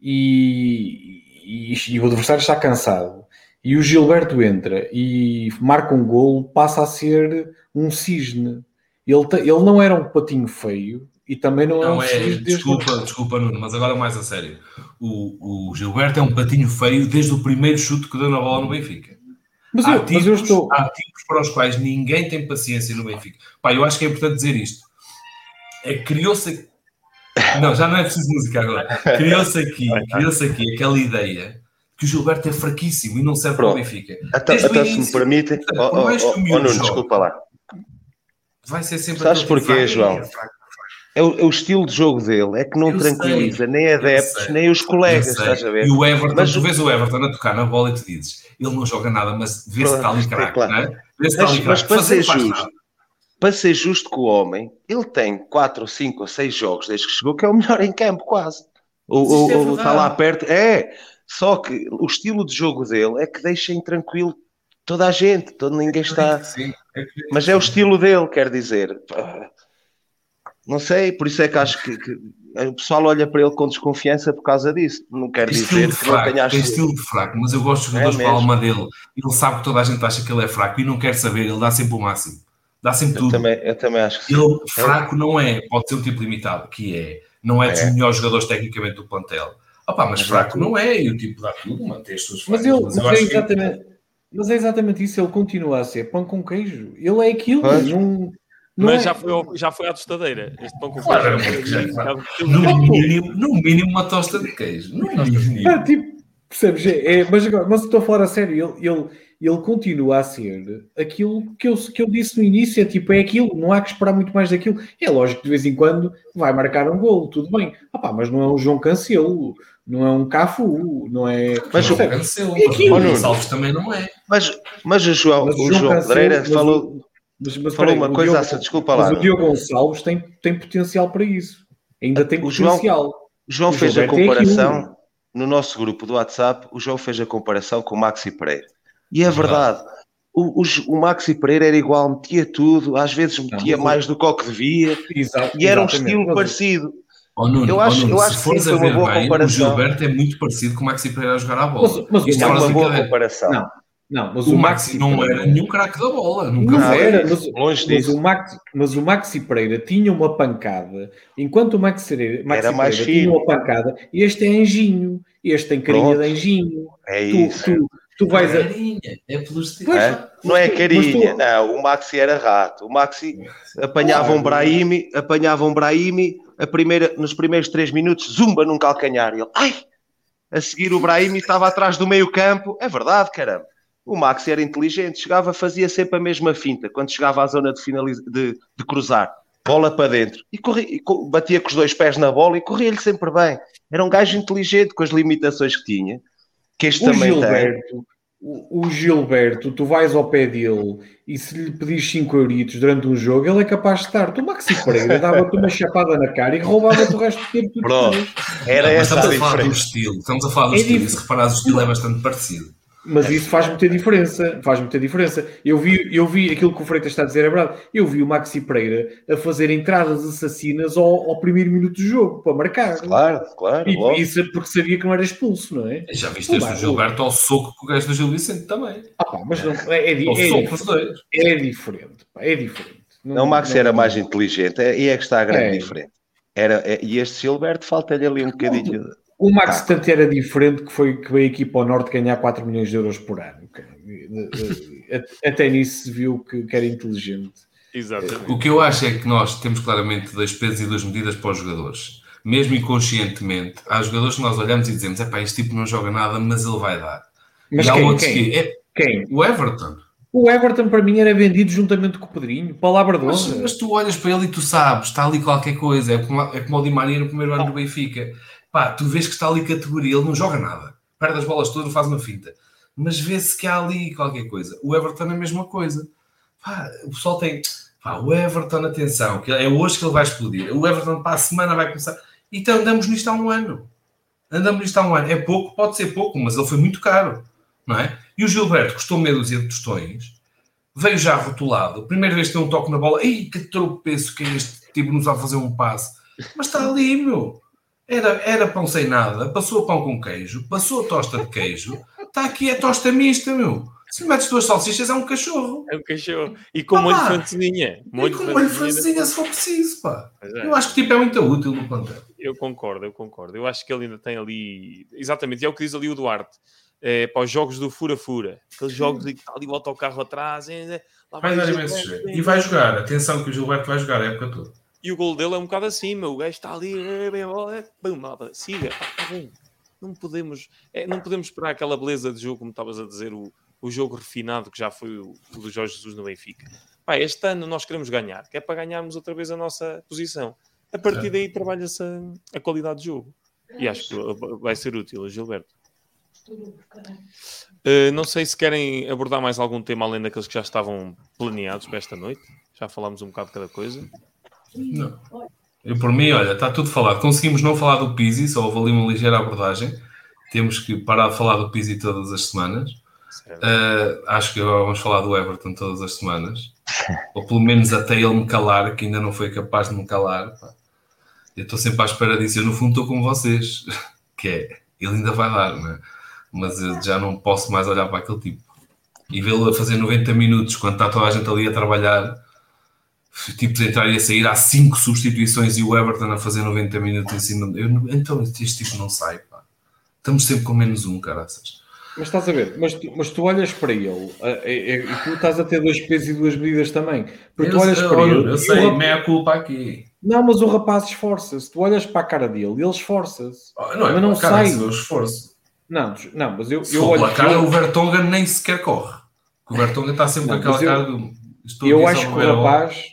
e, e, e o adversário está cansado e o Gilberto entra e marca um gol, passa a ser um cisne. Ele, ele não era um patinho feio, e também não, não é, é desculpa, desculpa, Nuno, mas agora mais a sério. O, o, Gilberto é um patinho feio desde o primeiro chute que deu na bola no Benfica. Mas, há eu, tipos, mas eu estou. Há tipos para os quais ninguém tem paciência no Benfica. Pá, eu acho que é importante dizer isto. É criou-se. Não, já não é preciso música agora. Criou-se aqui, criou-se aqui aquela ideia que o Gilberto é fraquíssimo e não serve Pronto. para o Benfica. Até, até se me permite. Oh, oh, oh, oh, Nuno, desculpa lá. Vai ser sempre. Sabes porquê, João? É é o, é o, estilo de jogo dele, é que não eu tranquiliza sei, nem adeptos, nem os colegas, estás a ver? E o Everton, mas, tu vês o Everton a tocar na bola e tu dizes, ele não joga nada, mas vê-se que está ali craque, claro. não é? Vê-se mas, para ser justo, para ser justo com o homem, ele tem 4 ou 5 ou 6 jogos desde que chegou, que é o melhor em campo, quase. Ou, é está lá perto, é. Só que o estilo de jogo dele é que deixa tranquilo toda a gente, todo, ninguém está. Sim, é mas é o estilo dele, quer dizer. Não sei, por isso é que acho que, que o pessoal olha para ele com desconfiança por causa disso. Não quer dizer que fraco, não tenha Tem estilo de fraco, mas eu gosto de jogadores é com a alma dele. Ele sabe que toda a gente acha que ele é fraco e não quer saber, ele dá sempre o máximo. Dá sempre eu tudo. Também, eu também acho que Ele, fraco não é, pode ser um tipo limitado, que é, não é dos é. melhores jogadores tecnicamente do plantel. Opa, mas é fraco não é, e o tipo dá tudo, mantém as suas Mas, ele, mas, mas é exatamente, que... mas é exatamente isso, ele continua a ser pão com queijo. Ele é aquilo, não mas é... já, foi, já foi à tostadeira. Este pão com claro, queijo. No mínimo, no mínimo, uma tosta de queijo. No mínimo. É, tipo, percebes? É, mas, agora, mas estou a falar a sério. Ele, ele, ele continua a ser aquilo que eu, que eu disse no início. É tipo, é aquilo. Não há que esperar muito mais daquilo. É lógico que de vez em quando vai marcar um gol. Tudo bem. Ah, mas não é um João Cancelo. Não é um Cafu, não é. Mas o Cancelo, é o Salves também não é. Mas, mas o João, mas o João, João Pedreira falou, mas, mas falou uma coisa, Diogo, desculpa lá. Mas o Diogo Gonçalves tem, tem potencial para isso. Ainda tem o potencial. João, o João fez a comparação no nosso grupo do WhatsApp. O João fez a comparação com o Maxi Pereira. E é verdade. O, o, o Maxi Pereira era igual, metia tudo, às vezes metia não, mais do que o que devia, Exato, e era um estilo mas... parecido. Oh, Nuno, eu acho, oh, Nuno, eu acho que foi uma boa bem, comparação. O Gilberto é muito parecido com o Maxi Pereira a jogar a bola. Mas, mas Isto é uma boa comparação. Não, não, mas o, o Maxi, Maxi não Pereira... era nenhum craque da bola, nunca não era, mas, longe mas disso. O Maxi, mas o Maxi Pereira tinha uma pancada, enquanto o Maxi Pereira, Maxi era mais Pereira tinha uma pancada, este é anjinho, este tem carinha Pronto. de anjinho. É isso. Tu, tu, tu vais a... Carinha, é pelos é? Não é carinha, tu... não, o Maxi era rato. O Maxi apanhava um Brahimi, apanhava um Brahimi, a primeira, nos primeiros três minutos, zumba num calcanhar. E ele, ai! A seguir o Brahimi estava atrás do meio campo. É verdade, caramba. O Max era inteligente, chegava, fazia sempre a mesma finta quando chegava à zona de, finaliza, de, de cruzar, bola para dentro, e, corria, e batia com os dois pés na bola e corria-lhe sempre bem. Era um gajo inteligente com as limitações que tinha, que este o também Gilberto, tem. O, o Gilberto, tu vais ao pé dele e se lhe pedires 5 euritos durante um jogo, ele é capaz de estar. Tu, Maxi Pereira, dava-te uma chapada na cara e roubava-te o resto do tempo. Pronto, era essa estamos a, a falar do estilo. Estamos a falar do é estilo. E se reparares, o estilo é bastante parecido. Mas isso faz muita diferença, faz muita diferença. Eu vi, eu vi aquilo que o Freitas está a dizer, é verdade. Eu vi o Maxi Pereira a fazer entradas assassinas ao, ao primeiro minuto do jogo para marcar. Claro, claro. E isso é porque sabia que não era expulso, não é? Já viste este Gilberto ao soco com o gajo do Gil Vicente também. Ah, pá, mas não, é, é, é, diferente, é diferente. Pá, é diferente. Não, não o Max não, era mais inteligente é, e é que está a grande é. diferença. Era, é, e este Gilberto falta-lhe ali um bocadinho. O Max tá. era diferente que foi que veio aqui para o Norte ganhar 4 milhões de euros por ano. Até nisso se viu que, que era inteligente. Exatamente. O que eu acho é que nós temos claramente dois pesos e duas medidas para os jogadores. Mesmo inconscientemente, há jogadores que nós olhamos e dizemos: é pá, este tipo não joga nada, mas ele vai dar. Mas e há quem? outros Quem? que. É, Quem? o Everton. O Everton para mim era vendido juntamente com o Pedrinho. Palavra de Mas, mas tu olhas para ele e tu sabes, está ali qualquer coisa. É como, é como o Di Maria no primeiro ano do Benfica. Pá, tu vês que está ali categoria, ele não joga nada. Perde as bolas todas, faz uma finta. Mas vê-se que há ali qualquer coisa. O Everton é a mesma coisa. Pá, o pessoal tem. Pá, o Everton, atenção, que é hoje que ele vai explodir. O Everton para a semana vai começar. Então andamos nisto há um ano. Andamos nisto há um ano. É pouco, pode ser pouco, mas ele foi muito caro. Não é? E o Gilberto custou meia dúzia de tostões veio já rotulado. Primeira vez que tem um toque na bola, ei, que tropeço que é este tipo, não sabe fazer um passe. Mas está ali, meu. Era, era pão sem nada, passou pão com queijo, passou a tosta de queijo, está aqui a tosta mista, meu. Se metes duas salsichas é um cachorro. É um cachorro. E com Ah, molho francesinha. E com molho francesinha se for preciso, pá. É. Eu acho que tipo é muito útil no plantel. Eu concordo, eu concordo. Eu acho que ele ainda tem ali. Exatamente, e é o que diz ali o Duarte. É, para os jogos do fura-fura. Aqueles jogos em que está ali o autocarro atrás. é, lá Vai o dar imenso jeito. E vai jogar. Atenção que o Gilberto vai jogar a época toda. E o gol dele é um bocado acima. O gajo está ali, é, bem é, bum, malta, siga, tá. Não podemos, é, não podemos esperar aquela beleza de jogo, como estavas a dizer, o, o jogo refinado que já foi o, o do Jorge Jesus no Benfica. Pá, este ano nós queremos ganhar, que é para ganharmos outra vez a nossa posição. A partir É. daí trabalha-se a, a qualidade de jogo. E acho que vai ser útil Gilberto. Uh, não sei se querem abordar mais algum tema além daqueles que já estavam planeados para esta noite. Já falámos um bocado de cada coisa. Não. Eu, por mim, olha, está tudo falado. Conseguimos não falar do Pizzi, só houve ali uma ligeira abordagem. Temos que parar de falar do Pizzi todas as semanas. Uh, acho que agora vamos falar do Everton todas as semanas. Ou pelo menos até ele me calar, que ainda não foi capaz de me calar. pá. Eu estou sempre à espera disso. Eu, no fundo, estou como vocês. Que é, ele ainda vai dar, não é? Mas eu já não posso mais olhar para aquele tipo. E vê-lo a fazer 90 minutos, quando está toda a gente ali a trabalhar, tipos a entrar e a sair, há 5 substituições e o Everton a fazer 90 minutos em cima. Eu, então este tipo não sai, pá. Estamos sempre com menos um, caraças. Mas estás a ver, mas tu, mas tu olhas para ele e tu estás a ter dois pesos e duas medidas também. Porque tu Eu, olhas eu, para eu, ele. eu sei, rap- meia culpa aqui. Não, mas o rapaz esforça-se. Tu olhas para a cara dele e ele esforça-se. Oh, Não é Mas não cara, sai. é esforço. Não, não, mas eu, Se eu olho cara, eu, o Vertonghen nem sequer corre. O Vertonghen está sempre Não, com aquela eu- cara do. Estou eu acho que o rapaz,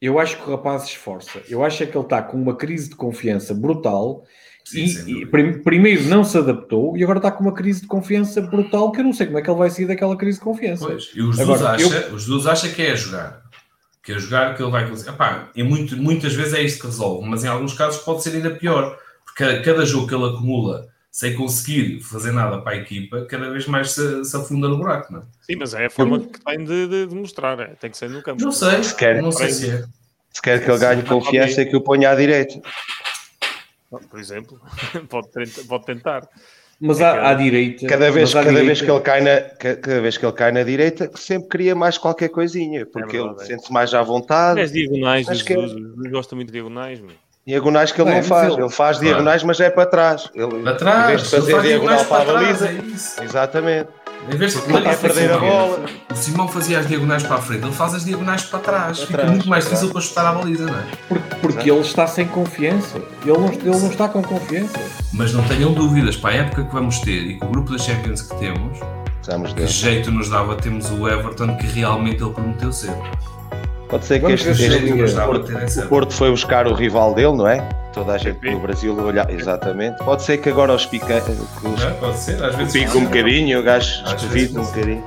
eu acho que o rapaz se esforça. Eu acho é que ele está com uma crise de confiança brutal Sim, e, e prim- primeiro não se adaptou e agora está com uma crise de confiança brutal que eu não sei como é que ele vai sair daquela crise de confiança. Pois, e o Jesus, Agora, acha, o Jesus acha que é jogar. Que é jogar que ele vai conseguir. Epá, e muito, muitas vezes é isto que resolve, mas em alguns casos pode ser ainda pior. Porque cada jogo que ele acumula sem conseguir fazer nada para a equipa, cada vez mais se, se afunda no buraco, não é? Sim, mas é a forma que tem de, de- de mostrar. é. Tem que ser no campo. Não sei, Se quer. não sei se é. Se quer que ele ganhe confiança, é que o ponha à direita. Por exemplo, pode, tentar- pode tentar. Mas É à, à direita. Cada vez, cada, vez direita- que ele cai na, ca- cada vez que ele cai na direita, que sempre queria mais qualquer coisinha, porque É verdade, ele é. sente-se mais à vontade. As diagonais, Acho que é- Jesus. Jesus gosta muito de diagonais. Meu. Diagonais que ele Bem, não mas faz. ele- Ele faz Claro. diagonais, mas é para trás. Ele, Para Em vez trás, de fazer faz diagonal diagonais para a para trás, baliza. é isso. Exatamente. Em vez de vai perder a bola. O Simão fazia as diagonais para a frente, ele faz as diagonais para trás. Para Fica trás, muito mais para difícil para chutar à baliza, não é? Porque, porque ele está sem confiança. Ele não, ele não está com confiança. Mas não tenham dúvidas, para a época que vamos ter e com o grupo da Champions que temos, Precisamos que jeito nos dava termos o Everton que realmente ele prometeu ser. Pode ser que este, este o Porto, o. Porto foi buscar o rival dele, não é? Toda a gente no Brasil olhar. Exatamente. Pode ser que agora os pica, os É, pode ser, às vezes. pica um bocadinho, o gajo vezes um bocadinho.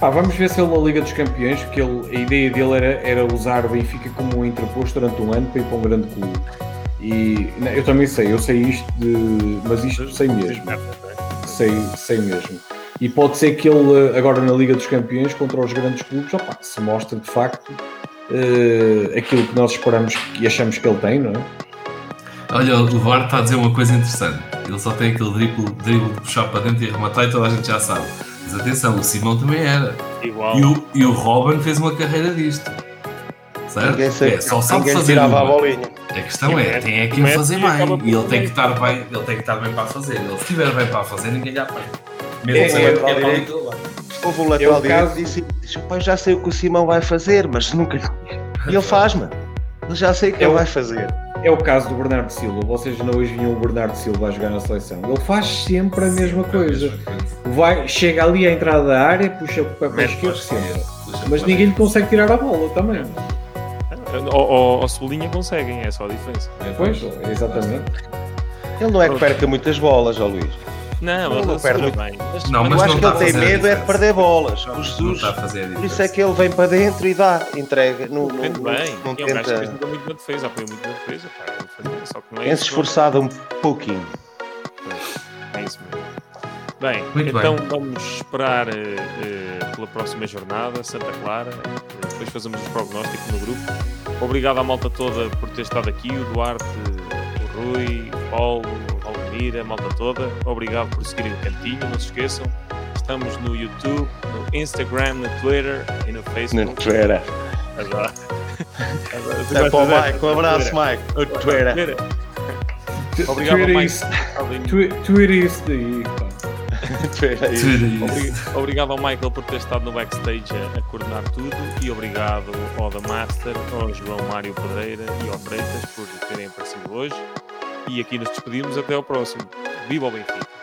Pá, vamos ver se ele na Liga dos Campeões, porque ele, a ideia dele era, era usar o Benfica como um interposto durante um ano para ir para um grande clube. E não, eu também sei, eu sei isto de. Mas isto sei mesmo. Sei, sei mesmo. E pode ser que ele, agora na Liga dos Campeões, contra os grandes clubes, opá, se mostre de facto eh, aquilo que nós esperamos e achamos que ele tem, não é? Olha, o VAR está a dizer uma coisa interessante. Ele só tem aquele drible, drible de puxar para dentro e arrematar e toda a gente já sabe. Mas atenção, o Simão também era. Igual. E o, e o Robin fez uma carreira disto. Certo? Ninguém, sei, é, só sabe fazer a uma. bolinha. A questão é, tem é que o fazer bem. E ele tem que estar bem, ele tem que estar bem para a fazer. Ele se estiver bem para a fazer, ninguém lhe apanha. Mesmo É, se é, é, é, é para é, ali que. Houve um lateral Eu, direito caso- que disse, "Pá, já sei o que o Simão vai fazer, mas nunca lhe E ele faz, mano. Eu já sei o que Eu- ele vai fazer. é o caso do Bernardo Silva. Vocês não hoje vinham o Bernardo Silva a jogar na seleção. Ele faz sempre a mesma coisa. Vai, chega ali à entrada da área, puxa Mete esquerda, para a sempre. esquerda, Mas para ninguém lhe consegue tirar a bola também. Ou, Cebolinha conseguem, é só a diferença. Pois, exatamente. Ele não é que perca muitas bolas, ó Luís. Não, Não, ele não perde. bem. Mas- Não, Eu acho não que ele tem medo é de perder bolas. O Não Jesus, está a fazer a por isso é que ele vem para dentro e dá, entrega. Não, não, Defende não, bem. não é um gajo que tenta. muito na defesa, apoia muito na defesa. Só que não é Tem-se esforçado um pouquinho. É isso mesmo. Bem, Muito então bem. vamos esperar eh, pela próxima jornada, Santa Clara. eh, depois fazemos os prognósticos no grupo. Obrigado à malta toda por ter estado aqui, o Duarte, o Rui, o Paulo, o Valdemir, a malta toda. Obrigado por seguirem o cantinho, não se esqueçam. Estamos no YouTube, no Instagram, no Twitter e no Facebook. Twitter. Agora. Agora, É para o? Mike, um abraço, Mike. O Twitter. Obrigado, Twitter Obrigado. Twi- Twitter isso daí. Obrigado ao Michael por ter estado no backstage a, a coordenar tudo e obrigado ao The Master, ao João Mário Pedreira e ao Freitas por terem aparecido hoje. E aqui nos despedimos até ao próximo. Viva o Benfica!